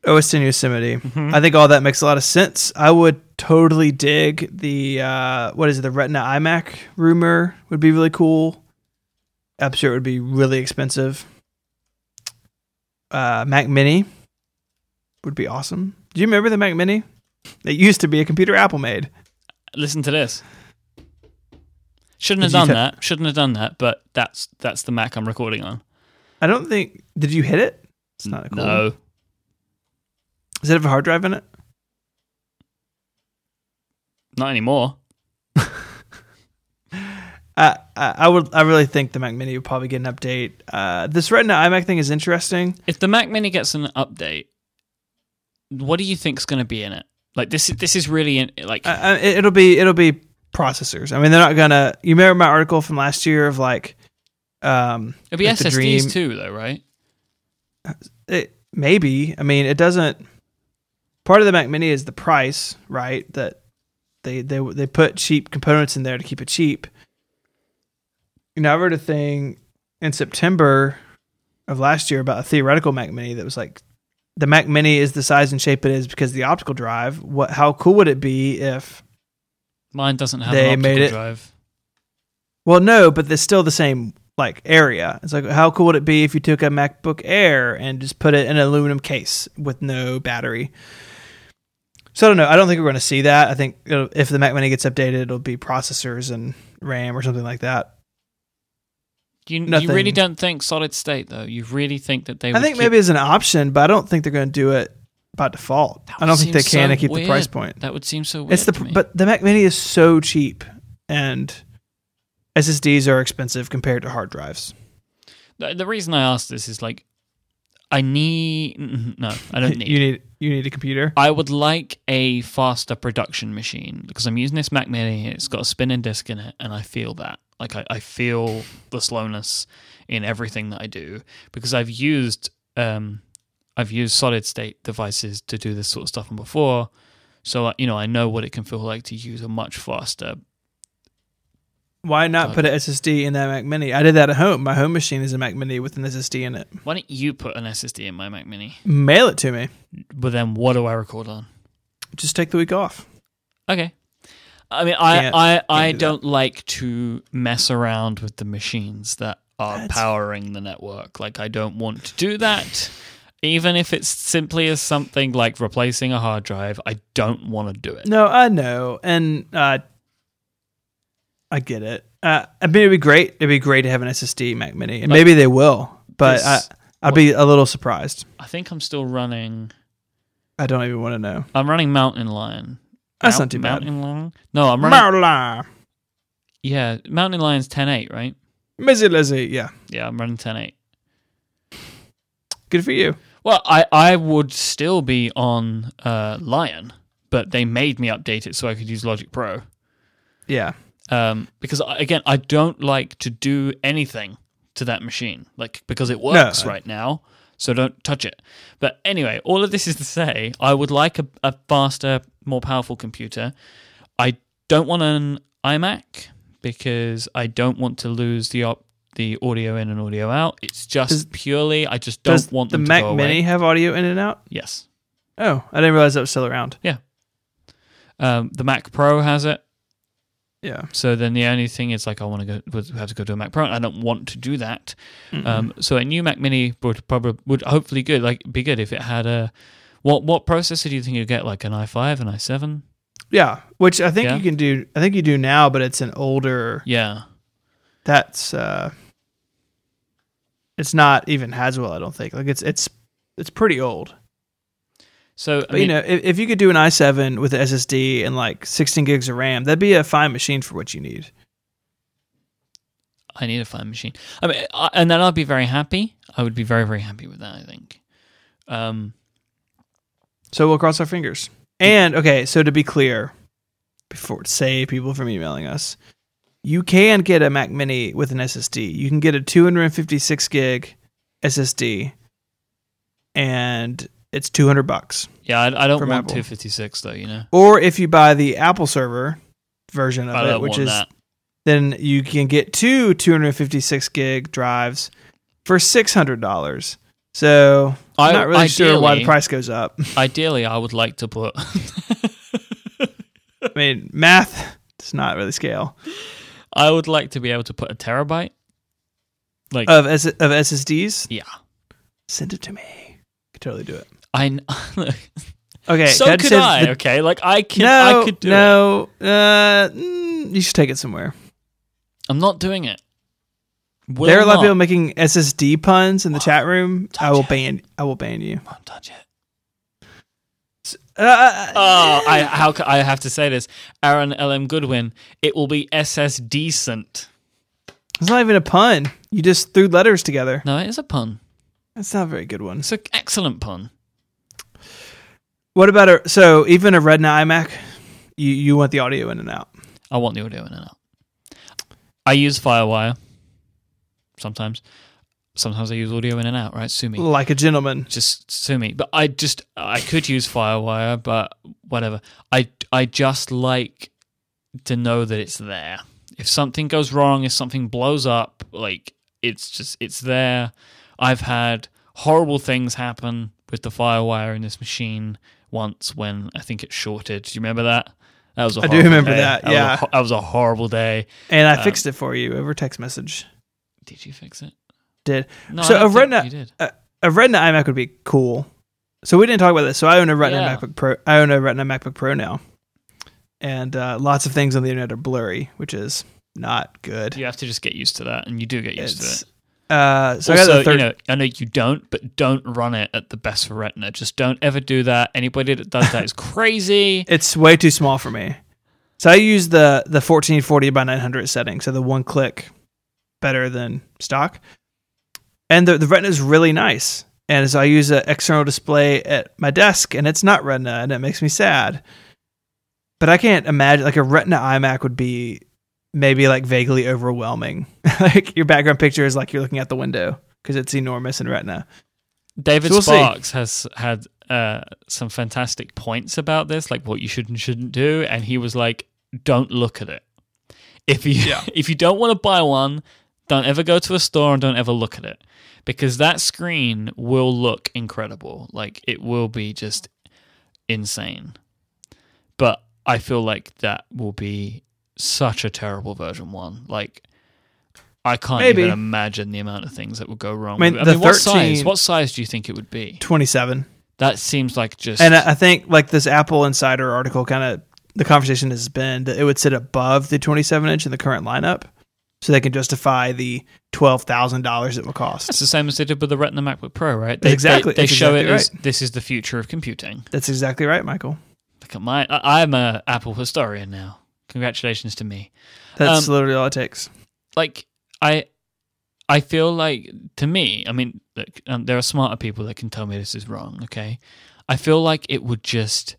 10 Yosemite. Mhm. I think all that makes a lot of sense. I would totally dig the uh, what is it, the Retina iMac rumor would be really cool. I'm sure it would be really expensive. Uh, Mac Mini would be awesome. Do you remember the Mac Mini? It used to be a computer Apple made. Listen to this. Shouldn't have Did done te- that. Shouldn't have done that. But that's that's the Mac I'm recording on. I don't think. Did you hit it? It's not a cool. No. Does it have a hard drive in it? Not anymore. I, would I really think the Mac Mini would probably get an update. Uh, this Retina iMac thing is interesting. If the Mac Mini gets an update, what do you think's going to be in it? Like this is this is really in, like Uh, uh, it- it'll be it'll be processors. I mean, they're not gonna. You remember my article from last year of like, um, it'll be like SSDs too, though, right? it, maybe. I mean, it doesn't. Part of the Mac Mini is the price, right? That they they they put cheap components in there to keep it cheap. You know, I read a thing in September of last year about a theoretical Mac Mini that was like the Mac Mini is the size and shape it is because of the optical drive. What? How cool would it be if? Mine doesn't have They an optical made it- drive. Well, no, but it's still the same like area. It's like how cool would it be if you took a MacBook Air and just put it in an aluminum case with no battery? So I don't know. I don't think we're going to see that. I think it'll, if the Mac Mini gets updated, it'll be processors and RAM or something like that. You, you really don't think solid state though. You really think that they? I think keep- maybe it's an option, but I don't think they're going to do it by default. I don't think they can so to keep the price point. that would seem so weird. It's the but the Mac Mini is so cheap and SSDs are expensive compared to hard drives. the, the reason I asked this is like, I need no, I don't need. you need you need a computer. I would like a faster production machine because I'm using this Mac Mini. It's got a spinning disk in it, and I feel that. Like I, I feel the slowness in everything that I do because I've used um, I've used solid state devices to do this sort of stuff on before, so you know I know what it can feel like to use a much faster. Why not put an SSD in that Mac Mini? I did that at home. My home machine is a Mac Mini with an SSD in it. Why don't you put an SSD in my Mac Mini? Mail it to me. But then what do I record on? Just take the week off. Okay. I mean, I Can't- I, I do don't like to mess around with the machines that are That's- powering the network. Like, I don't want to do that. Even if it's simply as something like replacing a hard drive, I don't want to do it. No, I know, and uh, I get it. Uh, I mean, it'd be great. It'd be great to have an SSD Mac Mini, and Like, maybe they will. But I, I'd be a little surprised. I think I'm still running. I don't even want to know. I'm running Mountain Lion. That's Mount- not too bad. Mountain Lion? No, I'm running. Mountain Lion. Yeah, Mountain Lion's 10.8, right? Mizzy Lizzy, yeah, Yeah, I'm running 10.8. good for you. Well, I, I would still be on uh, Lion, but they made me update it so I could use Logic Pro. Yeah, um, because I- again, I don't like to do anything to that machine, like because it works No. right now. So don't touch it. But anyway, all of this is to say, I would like a, a faster, more powerful computer. I don't want an iMac because I don't want to lose the op- the audio in and audio out. It's just Does- purely I just don't want the Mac. Mini have audio in and out? Yes. Oh, I didn't realize that was still around. Yeah. Um, the Mac Pro has it. Yeah, So then the only thing is like I want to go would have to go to a Mac Pro. And I don't want to do that. Mm-mm. Um, so a new Mac Mini would probably would hopefully good like be good if it had a what what processor do you think you'd get like an i5 an i7? yeah. Which I think Yeah? you can do. I think you do now, but it's an older. Yeah, That's uh, it's not even Haswell. I don't think. Like it's it's it's pretty old. So I mean, you know, if, if you could do an i7 with an SSD and like 16 gigs of RAM, that'd be a fine machine for what you need. I need a fine machine. I mean, I, and then I'd be very happy. I would be very very happy with that. I think. Um, So we'll cross our fingers. And okay, so to be clear, before save people from emailing us, you can get a Mac Mini with an SSD. You can get a 256 gig SSD, and it's 200 bucks. yeah, I, I don't want Apple. 256 though. You know, Or if you buy the Apple server version of it, which is that. then you can get two 256 gig drives for $600. So I'm I- not really sure why the price goes up. Ideally, I would like to put. I mean, math does not really scale. I would like to be able to put a terabyte. Like, Of, S- of SSDs? yeah, Send it to me. Could totally do it. I. Okay. so could I. the- okay, like I can. no, I could do it. no. Uh, mm, you should take it somewhere. I'm not doing it. Will there are a lot of people making SSD puns in the chat room. I will it. ban. I will ban you. Won't touch it. Uh, Oh, I how I have to say this. Aaron LM Goodwin. It will be SS decent. it's not even a pun. You just threw letters together. No, it is a pun. That's not a very good one. It's an excellent pun. What about a so even a Retina iMac? You you want the audio in and out? I want the audio in and out. I use FireWire sometimes. Sometimes I use audio in and out. Right, sue me. Like a gentleman. just sue me. But I just I could use FireWire, but whatever. I I just like to know that it's there. If something goes wrong, if something blows up, like it's just it's there. I've had horrible things happen with the FireWire in this machine once when I think it shorted. Do you remember that? That was a I do remember day. that, was a yeah. that was a horrible day. And I Um, fixed it for you over text message. Did you fix it? Did No, So a Retina- you did. a Retina iMac would be cool. So we didn't talk about this. So I own a Retina Yeah. MacBook Pro. I own a Retina MacBook Pro now, and uh, lots of things on the internet are blurry, which is not good. You have to just get used to that, and you do get used to it. Uh, so I got also, the third. you know, I know you don't, but don't run it at the best for Retina. Just don't ever do that. Anybody that does that is crazy. it's way too small for me. So I use the the 1440 by 900 setting, so the one click better than stock. And the the Retina is really nice. And so I use an external display at my desk, and it's not Retina, and it makes me sad. But I can't imagine like a Retina iMac would be maybe like vaguely overwhelming. like your background picture is like you're looking out the window because it's enormous in Retina. David So we'll see. Sparks has had uh, some fantastic points about this, like what you should and shouldn't do, and he was like, "Don't look at it. If you Yeah. if you don't want to buy one, don't ever go to a store and don't ever look at it because that screen will look incredible. Like it will be just insane. But I feel like that will be such a terrible version one. Like I can't Maybe. even imagine the amount of things that would go wrong. I mean. I mean, what size? What size do you think it would be? 27. That seems like just And I think like this Apple Insider article kind of the conversation has been that it would sit above the 27 inch in the current lineup, so they can justify the twelve thousand dollars it will cost. It's the same as they did with the Retina MacBook Pro, right? That's exactly- They, they show exactly it as this is the future of computing. That's exactly right, Michael. Look at my. I, I'm a Apple historian now. Congratulations to me. That's Um, literally all it takes. Like I, I feel like to me. I mean, look, um, there are smarter people that can tell me this is wrong. Okay, I feel like it would just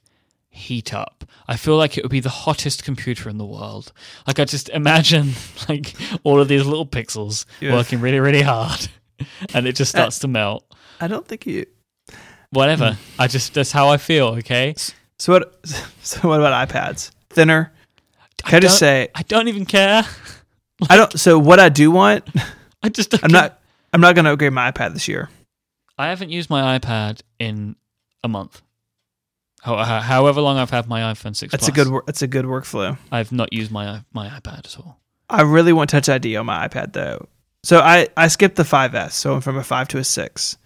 heat up. I feel like it would be the hottest computer in the world. Like I just imagine like all of these little pixels Yeah. working really, really hard, and it just starts to melt. I don't think you. Whatever. I just that's how I feel. Okay. So what? So what about iPads? Thinner. Can I, just don't- say I don't even care. I don't. So what I do want, I just don't I'm care. not. I'm not going to upgrade my iPad this year. I haven't used my iPad in a month. How, how- however long I've had my iPhone six. That's a good. That's a good workflow. I've not used my my iPad at all. I really want Touch ID on my iPad though. So I I skipped the 5S, so I'm from a 5 to a 6.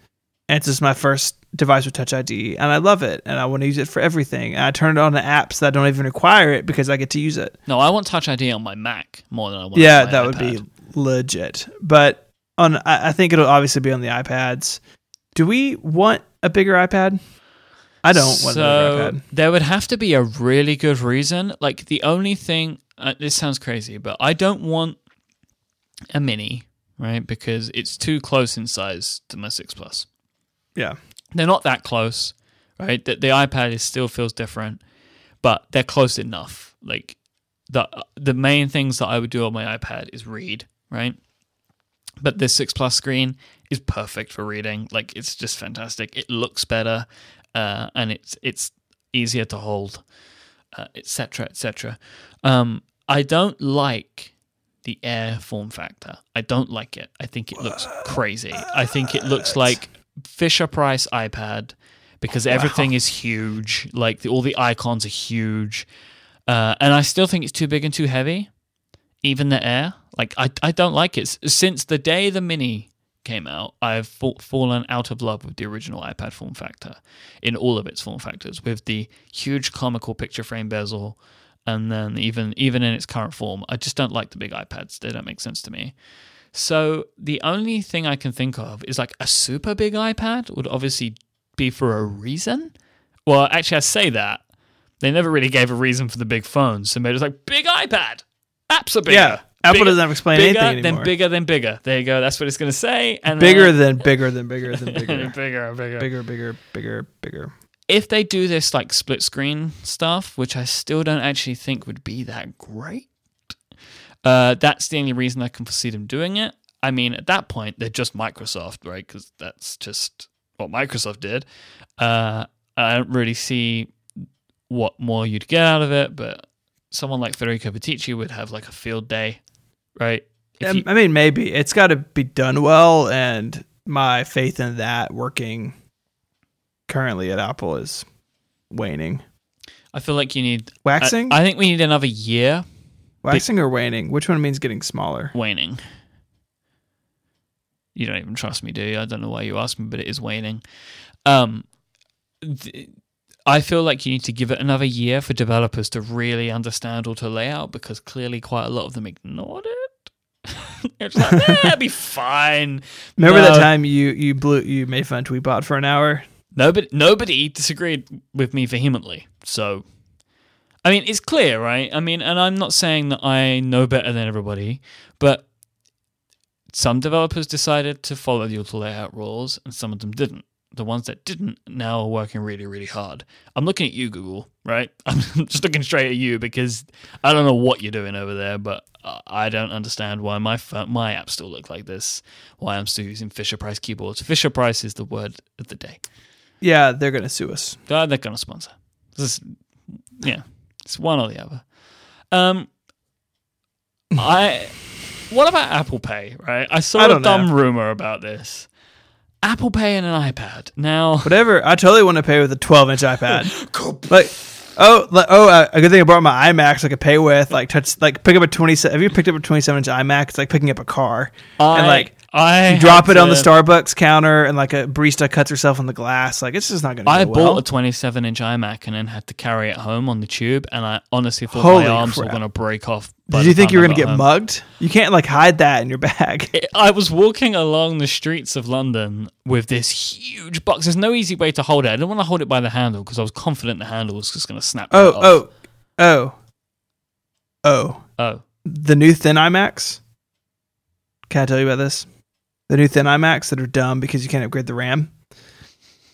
And it's just my first device with Touch ID, and I love it, and I want to use it for everything. And I turn it on to apps that don't even require it because I get to use it. No, I want Touch ID on my Mac more than I want. yeah, on my that would be legit. But on, I, think it'll obviously be on the iPads. Do we want a bigger iPad? I don't want a so bigger iPad. there would have to be a really good reason. Like the only thing, uh, this sounds crazy, but I don't want a mini, right? Because it's too close in size to my 6 Plus. Yeah. They're not that close, right? The, the iPad is still feels different, but they're close enough. Like the the main things that I would do on my iPad is read, right? But this 6 Plus screen is perfect for reading. Like it's just fantastic. It looks better, uh, and it's it's easier to hold, etc. Uh, etc. Et um, I don't like the Air form factor. I don't like it. I think it looks crazy. I think it looks like Fisher Price iPad because everything wow. is huge. Like the, all the icons are huge, uh, and I still think it's too big and too heavy. Even the Air, like I, I don't like it. Since the day the Mini came out, I've fallen out of love with the original iPad form factor in all of its form factors, with the huge comical picture frame bezel, and then even even in its current form, I just don't like the big iPads. They don't make sense to me. So the only thing I can think of is like a super big iPad would obviously be for a reason. Well, actually, I say that they never really gave a reason for the big phones, so maybe it's like big iPad, apps are bigger. Yeah, Apple bigger, doesn't have to explain bigger anything anymore. Then bigger than bigger. There you go. That's what it's going to say. And bigger then, than bigger than bigger than bigger. bigger, bigger, bigger, bigger, bigger, bigger. If they do this like split screen stuff, which I still don't actually think would be that great, uh, that's the only reason I can foresee them doing it. I mean, at that point, they're just Microsoft, right? Because that's just what Microsoft did. Uh, I don't really see what more you'd get out of it, but someone like Federico Viticci would have like a field day right? You, I mean, maybe it's got to be done well, and my faith in that working currently at Apple is waning. I feel like you need waxing. I, I think we need another year. Waxing or waning? Which one means getting smaller? Waning. You don't even trust me, do you? I don't know why you asked me, but it is waning. Um, th- I feel like you need to give it another year for developers to really understand auto layout because clearly quite a lot of them ignored it. it's like, eh, it'll be fine. Remember no. that time you you blew you made fun of Tweetbot for an hour? Nobody nobody disagreed with me vehemently. So I mean, it's clear, right? I mean, and I'm not saying that I know better than everybody, but some developers decided to follow the auto layout rules and some of them didn't the ones that didn't now are working really, really hard. I'm looking at you, Google, right? I'm just looking straight at you because I don't know what you're doing over there, but I don't understand why my my apps still look like this. Why I'm still using Fisher Price keyboards. Fisher Price is the word of the day. Yeah, they're gonna sue us. Uh, they're gonna sponsor. This, yeah, it's one or the other. Um, I. What about Apple Pay? Right, I saw I a dumb know. rumor about this. Apple Pay and an iPad. Now, whatever. I totally want to pay with a 12 inch iPad. like, oh, like, oh, uh, a good thing I brought my iMac so I could pay with. Like, touch, like, pick up a 27. Have you picked up a 27 inch iMac? It's like picking up a car. I, and like, I you drop it to, on the Starbucks counter, and like a barista cuts herself on the glass. Like, it's just not going to. I bought well. a 27 inch iMac and then had to carry it home on the tube, and I honestly thought Holy my arms crap. were going to break off did you think you were going to get home. mugged? You can't like hide that in your bag. It, I was walking along the streets of London with this huge box. There's no easy way to hold it. I didn't want to hold it by the handle because I was confident the handle was just going to snap. Oh, oh, oh, oh, oh. The new thin iMacs. Can I tell you about this? The new thin iMacs that are dumb because you can't upgrade the RAM.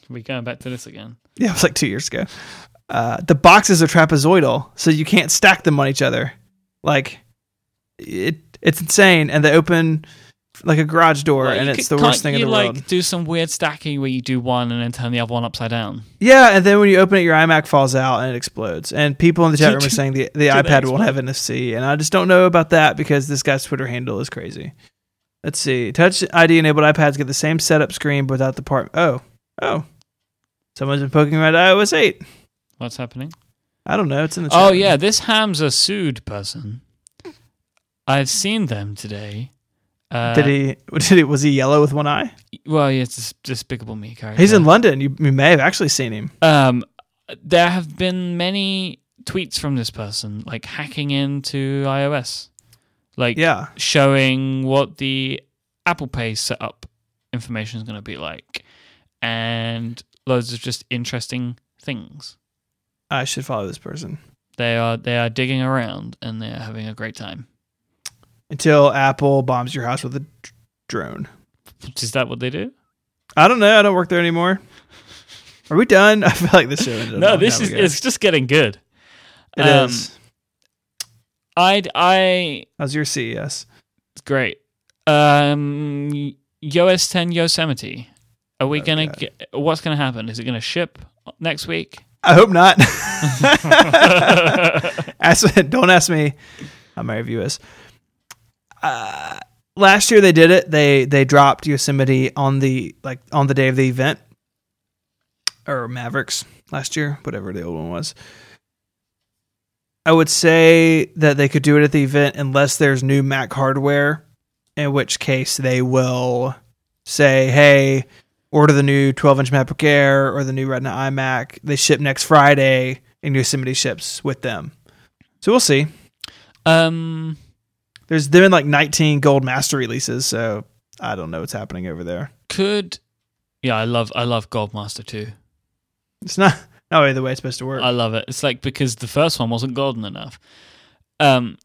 We going back to this again? Yeah, it was like two years ago. Uh, the boxes are trapezoidal, so you can't stack them on each other. Like it, it's insane, and they open like a garage door, well, and it's could, the worst thing in the world. You like. Do some weird stacking where you do one and then turn the other one upside down. Yeah, and then when you open it, your iMac falls out and it explodes. And people in the chat room are saying the the iPad won't have NFC, and I just don't know about that because this guy's Twitter handle is crazy. Let's see. Touch ID enabled iPads get the same setup screen but without the part. Oh, oh, someone's been poking around iOS eight. What's happening? I don't know. It's in the. Chat. Oh yeah, this Hamza Sood person. I've seen them today. Uh, did he? Did he? Was he yellow with one eye? Well, yeah, it's a Despicable Me character. He's in London. You, you may have actually seen him. Um, there have been many tweets from this person, like hacking into iOS, like yeah, showing what the Apple Pay setup information is going to be like, and loads of just interesting things. I should follow this person. They are they are digging around and they are having a great time. until Apple bombs your house with a d- drone. Is that what they do? I don't know. I don't work there anymore. Are we done? I feel like this show ended. No, this is it's just getting good. It um, is. I'd I How's your CES? it's great. Um, Yoast 10 Yosemite. Are we Oh, gonna get? What's gonna happen? Is it gonna ship next week? I hope not. ask, don't ask me how my review is. Uh, last year they did it. They they dropped Yosemite on the like on the day of the event, or Mavericks last year, whatever the old one was. I would say that they could do it at the event unless there's new Mac hardware, in which case they will say, "Hey, order the new 12-inch MacBook Air or the new Retina iMac. They ship next Friday, and Yosemite ships with them." So we'll see. Um, There's been like 19 gold master releases, so I don't know what's happening over there. could yeah, I love I love Goldmaster too. It's not really the way it's supposed to work. I love it. It's like because the first one wasn't golden enough. Um,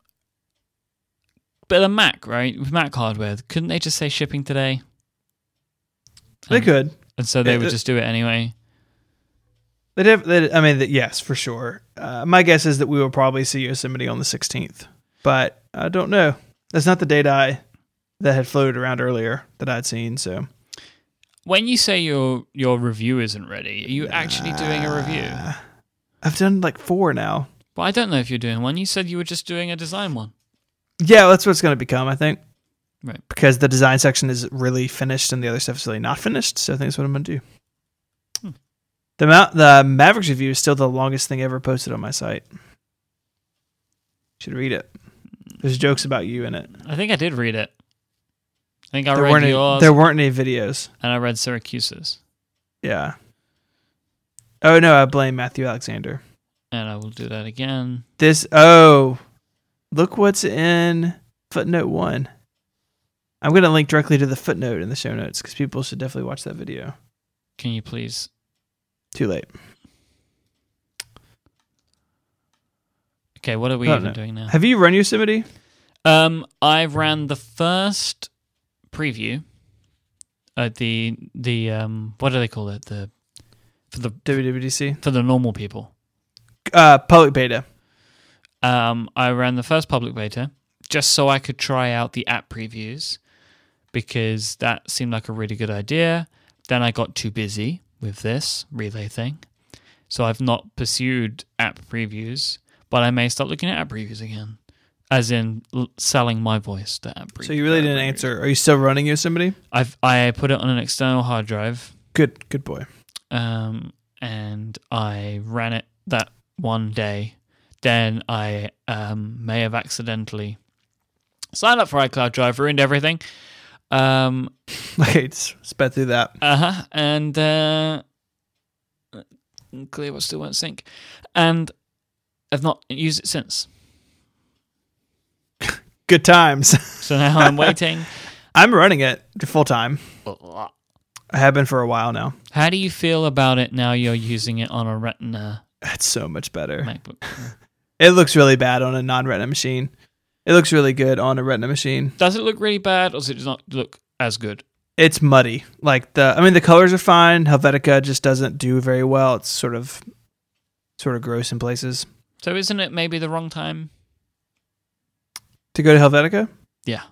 but the Mac, right? With Mac hardware, couldn't they just say shipping today? they could. and so they Yeah, would just do it anyway. They did. They, I mean, that yes, for sure. Uh, my guess is that we will probably see Yosemite on the 16th, but I don't know. That's not the date I that had floated around earlier that I'd seen. So When you say your your review isn't ready, are you actually doing a review? I've done like four now. But I don't know if you're doing one. You said you were just doing a design one. Yeah, that's what it's going to become. I think. Right. Because the design section is really finished and the other stuff is really not finished. So I think that's what I'm going to do. Hmm. The Ma- the Mavericks review is still the longest thing ever posted on my site. Should read it. There's jokes about you in it. I think I did read it. I think I there read weren't yours any, there weren't any videos. and I read Syracuse's. Yeah. Oh no, I blame Matthew Alexander. And I will do that again. This oh, look what's in footnote one. I'm gonna link directly to the footnote in the show notes because people should definitely watch that video. Can you please? Too late. Okay, what are we Oh, even no. doing now? Have you run Yosemite? Um, I ran the first preview. Uh, the the um, what do they call it? The for the WWDC? for the normal people. Uh, public beta. Um, I ran the first public beta just so I could try out the app previews because that seemed like a really good idea. Then I got too busy with this relay thing. So I've not pursued app previews, but I may start looking at app previews again. As in l- selling my voice to previews. So you really didn't answer. Are you still running Yosemite? I've I put it on an external hard drive, Good, good boy. um, and I ran it that one day. Then I um, may have accidentally signed up for iCloud Drive, ruined everything. Um, Okay, just sped through that. uh huh, and uh, clear what still won't sync, and I've not used it since. Good times. So now I'm waiting. I'm running it full time. I have been for a while now. How do you feel about it now? You're using it on a Retina It's so much better. MacBook. It looks really bad on a non-Retina machine. It looks really good on a Retina machine. Does it look really bad, or does it not look as good? It's muddy. Like the, I mean, the colors are fine. Helvetica just doesn't do very well. It's sort of, sort of gross in places. So isn't it maybe the wrong time? To go to Helvetica, Yeah.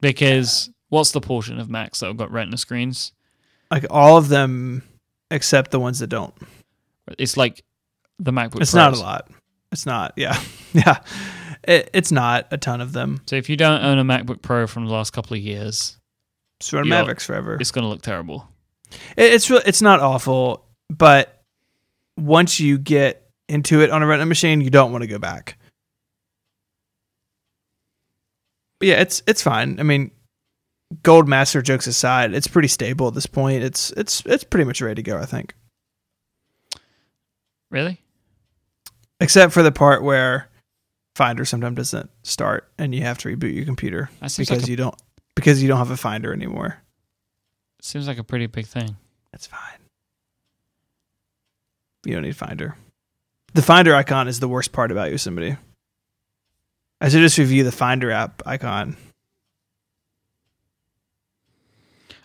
Because what's the portion of Macs that have got Retina screens? like all of them except the ones that don't. It's like the MacBook. Pro It's not a lot. It's not. Yeah, yeah. It, it's not a ton of them. So if you don't own a MacBook Pro from the last couple of years, run Mavericks forever. it's going to look terrible. It, it's. It's not awful, but once you get into it on a Retina machine, you don't want to go back. But yeah, it's it's fine. I mean, Gold Master jokes aside, it's pretty stable at this point. It's it's it's pretty much ready to go. I think, Really? except for the part where Finder sometimes doesn't start and you have to reboot your computer because like a, you don't because you don't have a Finder anymore. seems like a pretty big thing. That's fine. You don't need Finder. The Finder icon is the worst part about Yosemite. I should just review the Finder app icon.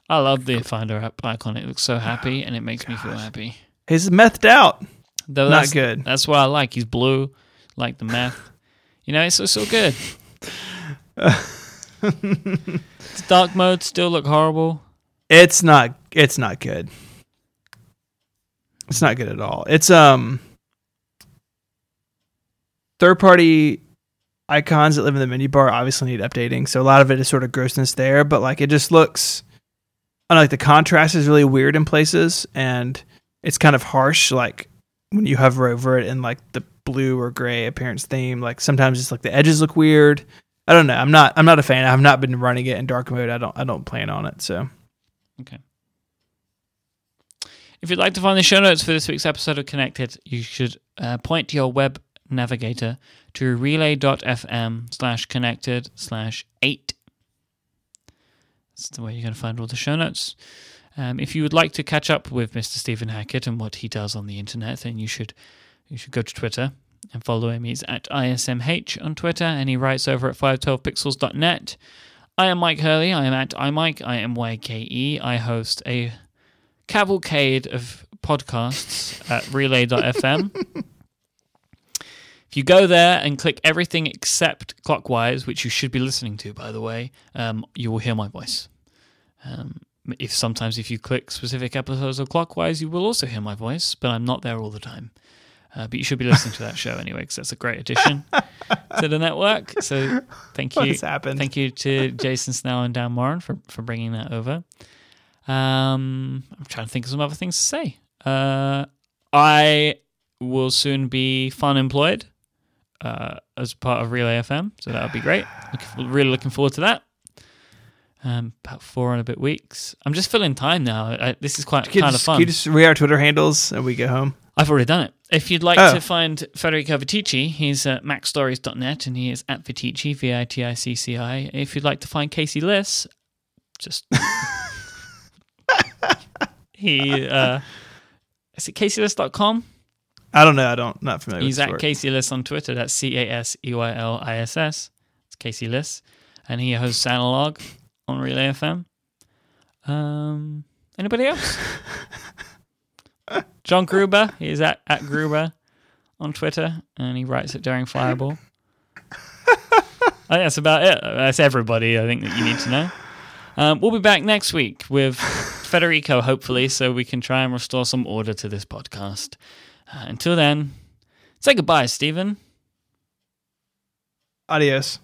I love the Finder app icon. It looks so happy, and it makes me feel happy. He's methed out. Though Not that's, good. That's what I like. He's blue, like the meth. You know, it's so, so good. Its dark mode still look horrible. It's not. It's not good. It's not good at all. It's um third party icons that live in the menu bar obviously need updating. So a lot of it is sort of grossness there, but like it just looks. I don't know, like the contrast is really weird in places, and it's kind of harsh. Like when you hover over it in like the blue or gray appearance theme, like sometimes it's like the edges look weird. I don't know. I'm not. I'm not a fan. I've not been running it in dark mode. I don't. I don't plan on it. So. Okay. If you'd like to find the show notes for this week's episode of Connected, you should uh, point to your web navigator to relay.fm slash connected slash eight. That's the way you're going to find all the show notes. Um, if you would like to catch up with Mr. Stephen Hackett and what he does on the internet, then you should you should go to Twitter and follow him. He's at ISMH on Twitter and he writes over at 512pixels.net. I am Myke Hurley. I am at iMyke. I am YKE. I host a cavalcade of podcasts at relay.fm. if you go there and click everything except clockwise, which you should be listening to, by the way, um, you will hear my voice. Um, if sometimes if you click specific episodes of clockwise, you will also hear my voice, but I'm not there all the time. Uh, but you should be listening to that show anyway, because that's a great addition to the network. So thank you, thank you to Jason Snell and Dan Moren for for bringing that over. Um, I'm trying to think of some other things to say. Uh, I will soon be fun employed uh, as part of Relay FM, so that would be great. Looking, really looking forward to that. Um, about four and a bit weeks. I'm just filling time now. I, this is quite kind of fun. you just read our Twitter handles and we go home? I've already done it. If you'd like Oh. to find Federico Viticci, he's at macstories.net and he is at Viticci, V I T I C C I. If you'd like to find Casey Liss, just. he. Uh, is it CaseyLiss.com? I don't know. I don't. Not familiar. He's at. Casey Liss on Twitter. That's C A S E Y L I S S. It's Casey Liss. And he hosts Analog on Relay FM. Um, anybody else? John Gruber. He's at, at Gruber on Twitter. And he writes at Daring Fireball. I think that's about it. That's everybody I think that you need to know. Um, we'll be back next week with Federico, hopefully, so we can try and restore some order to this podcast. Uh, until then, say goodbye, Stephen. Adios.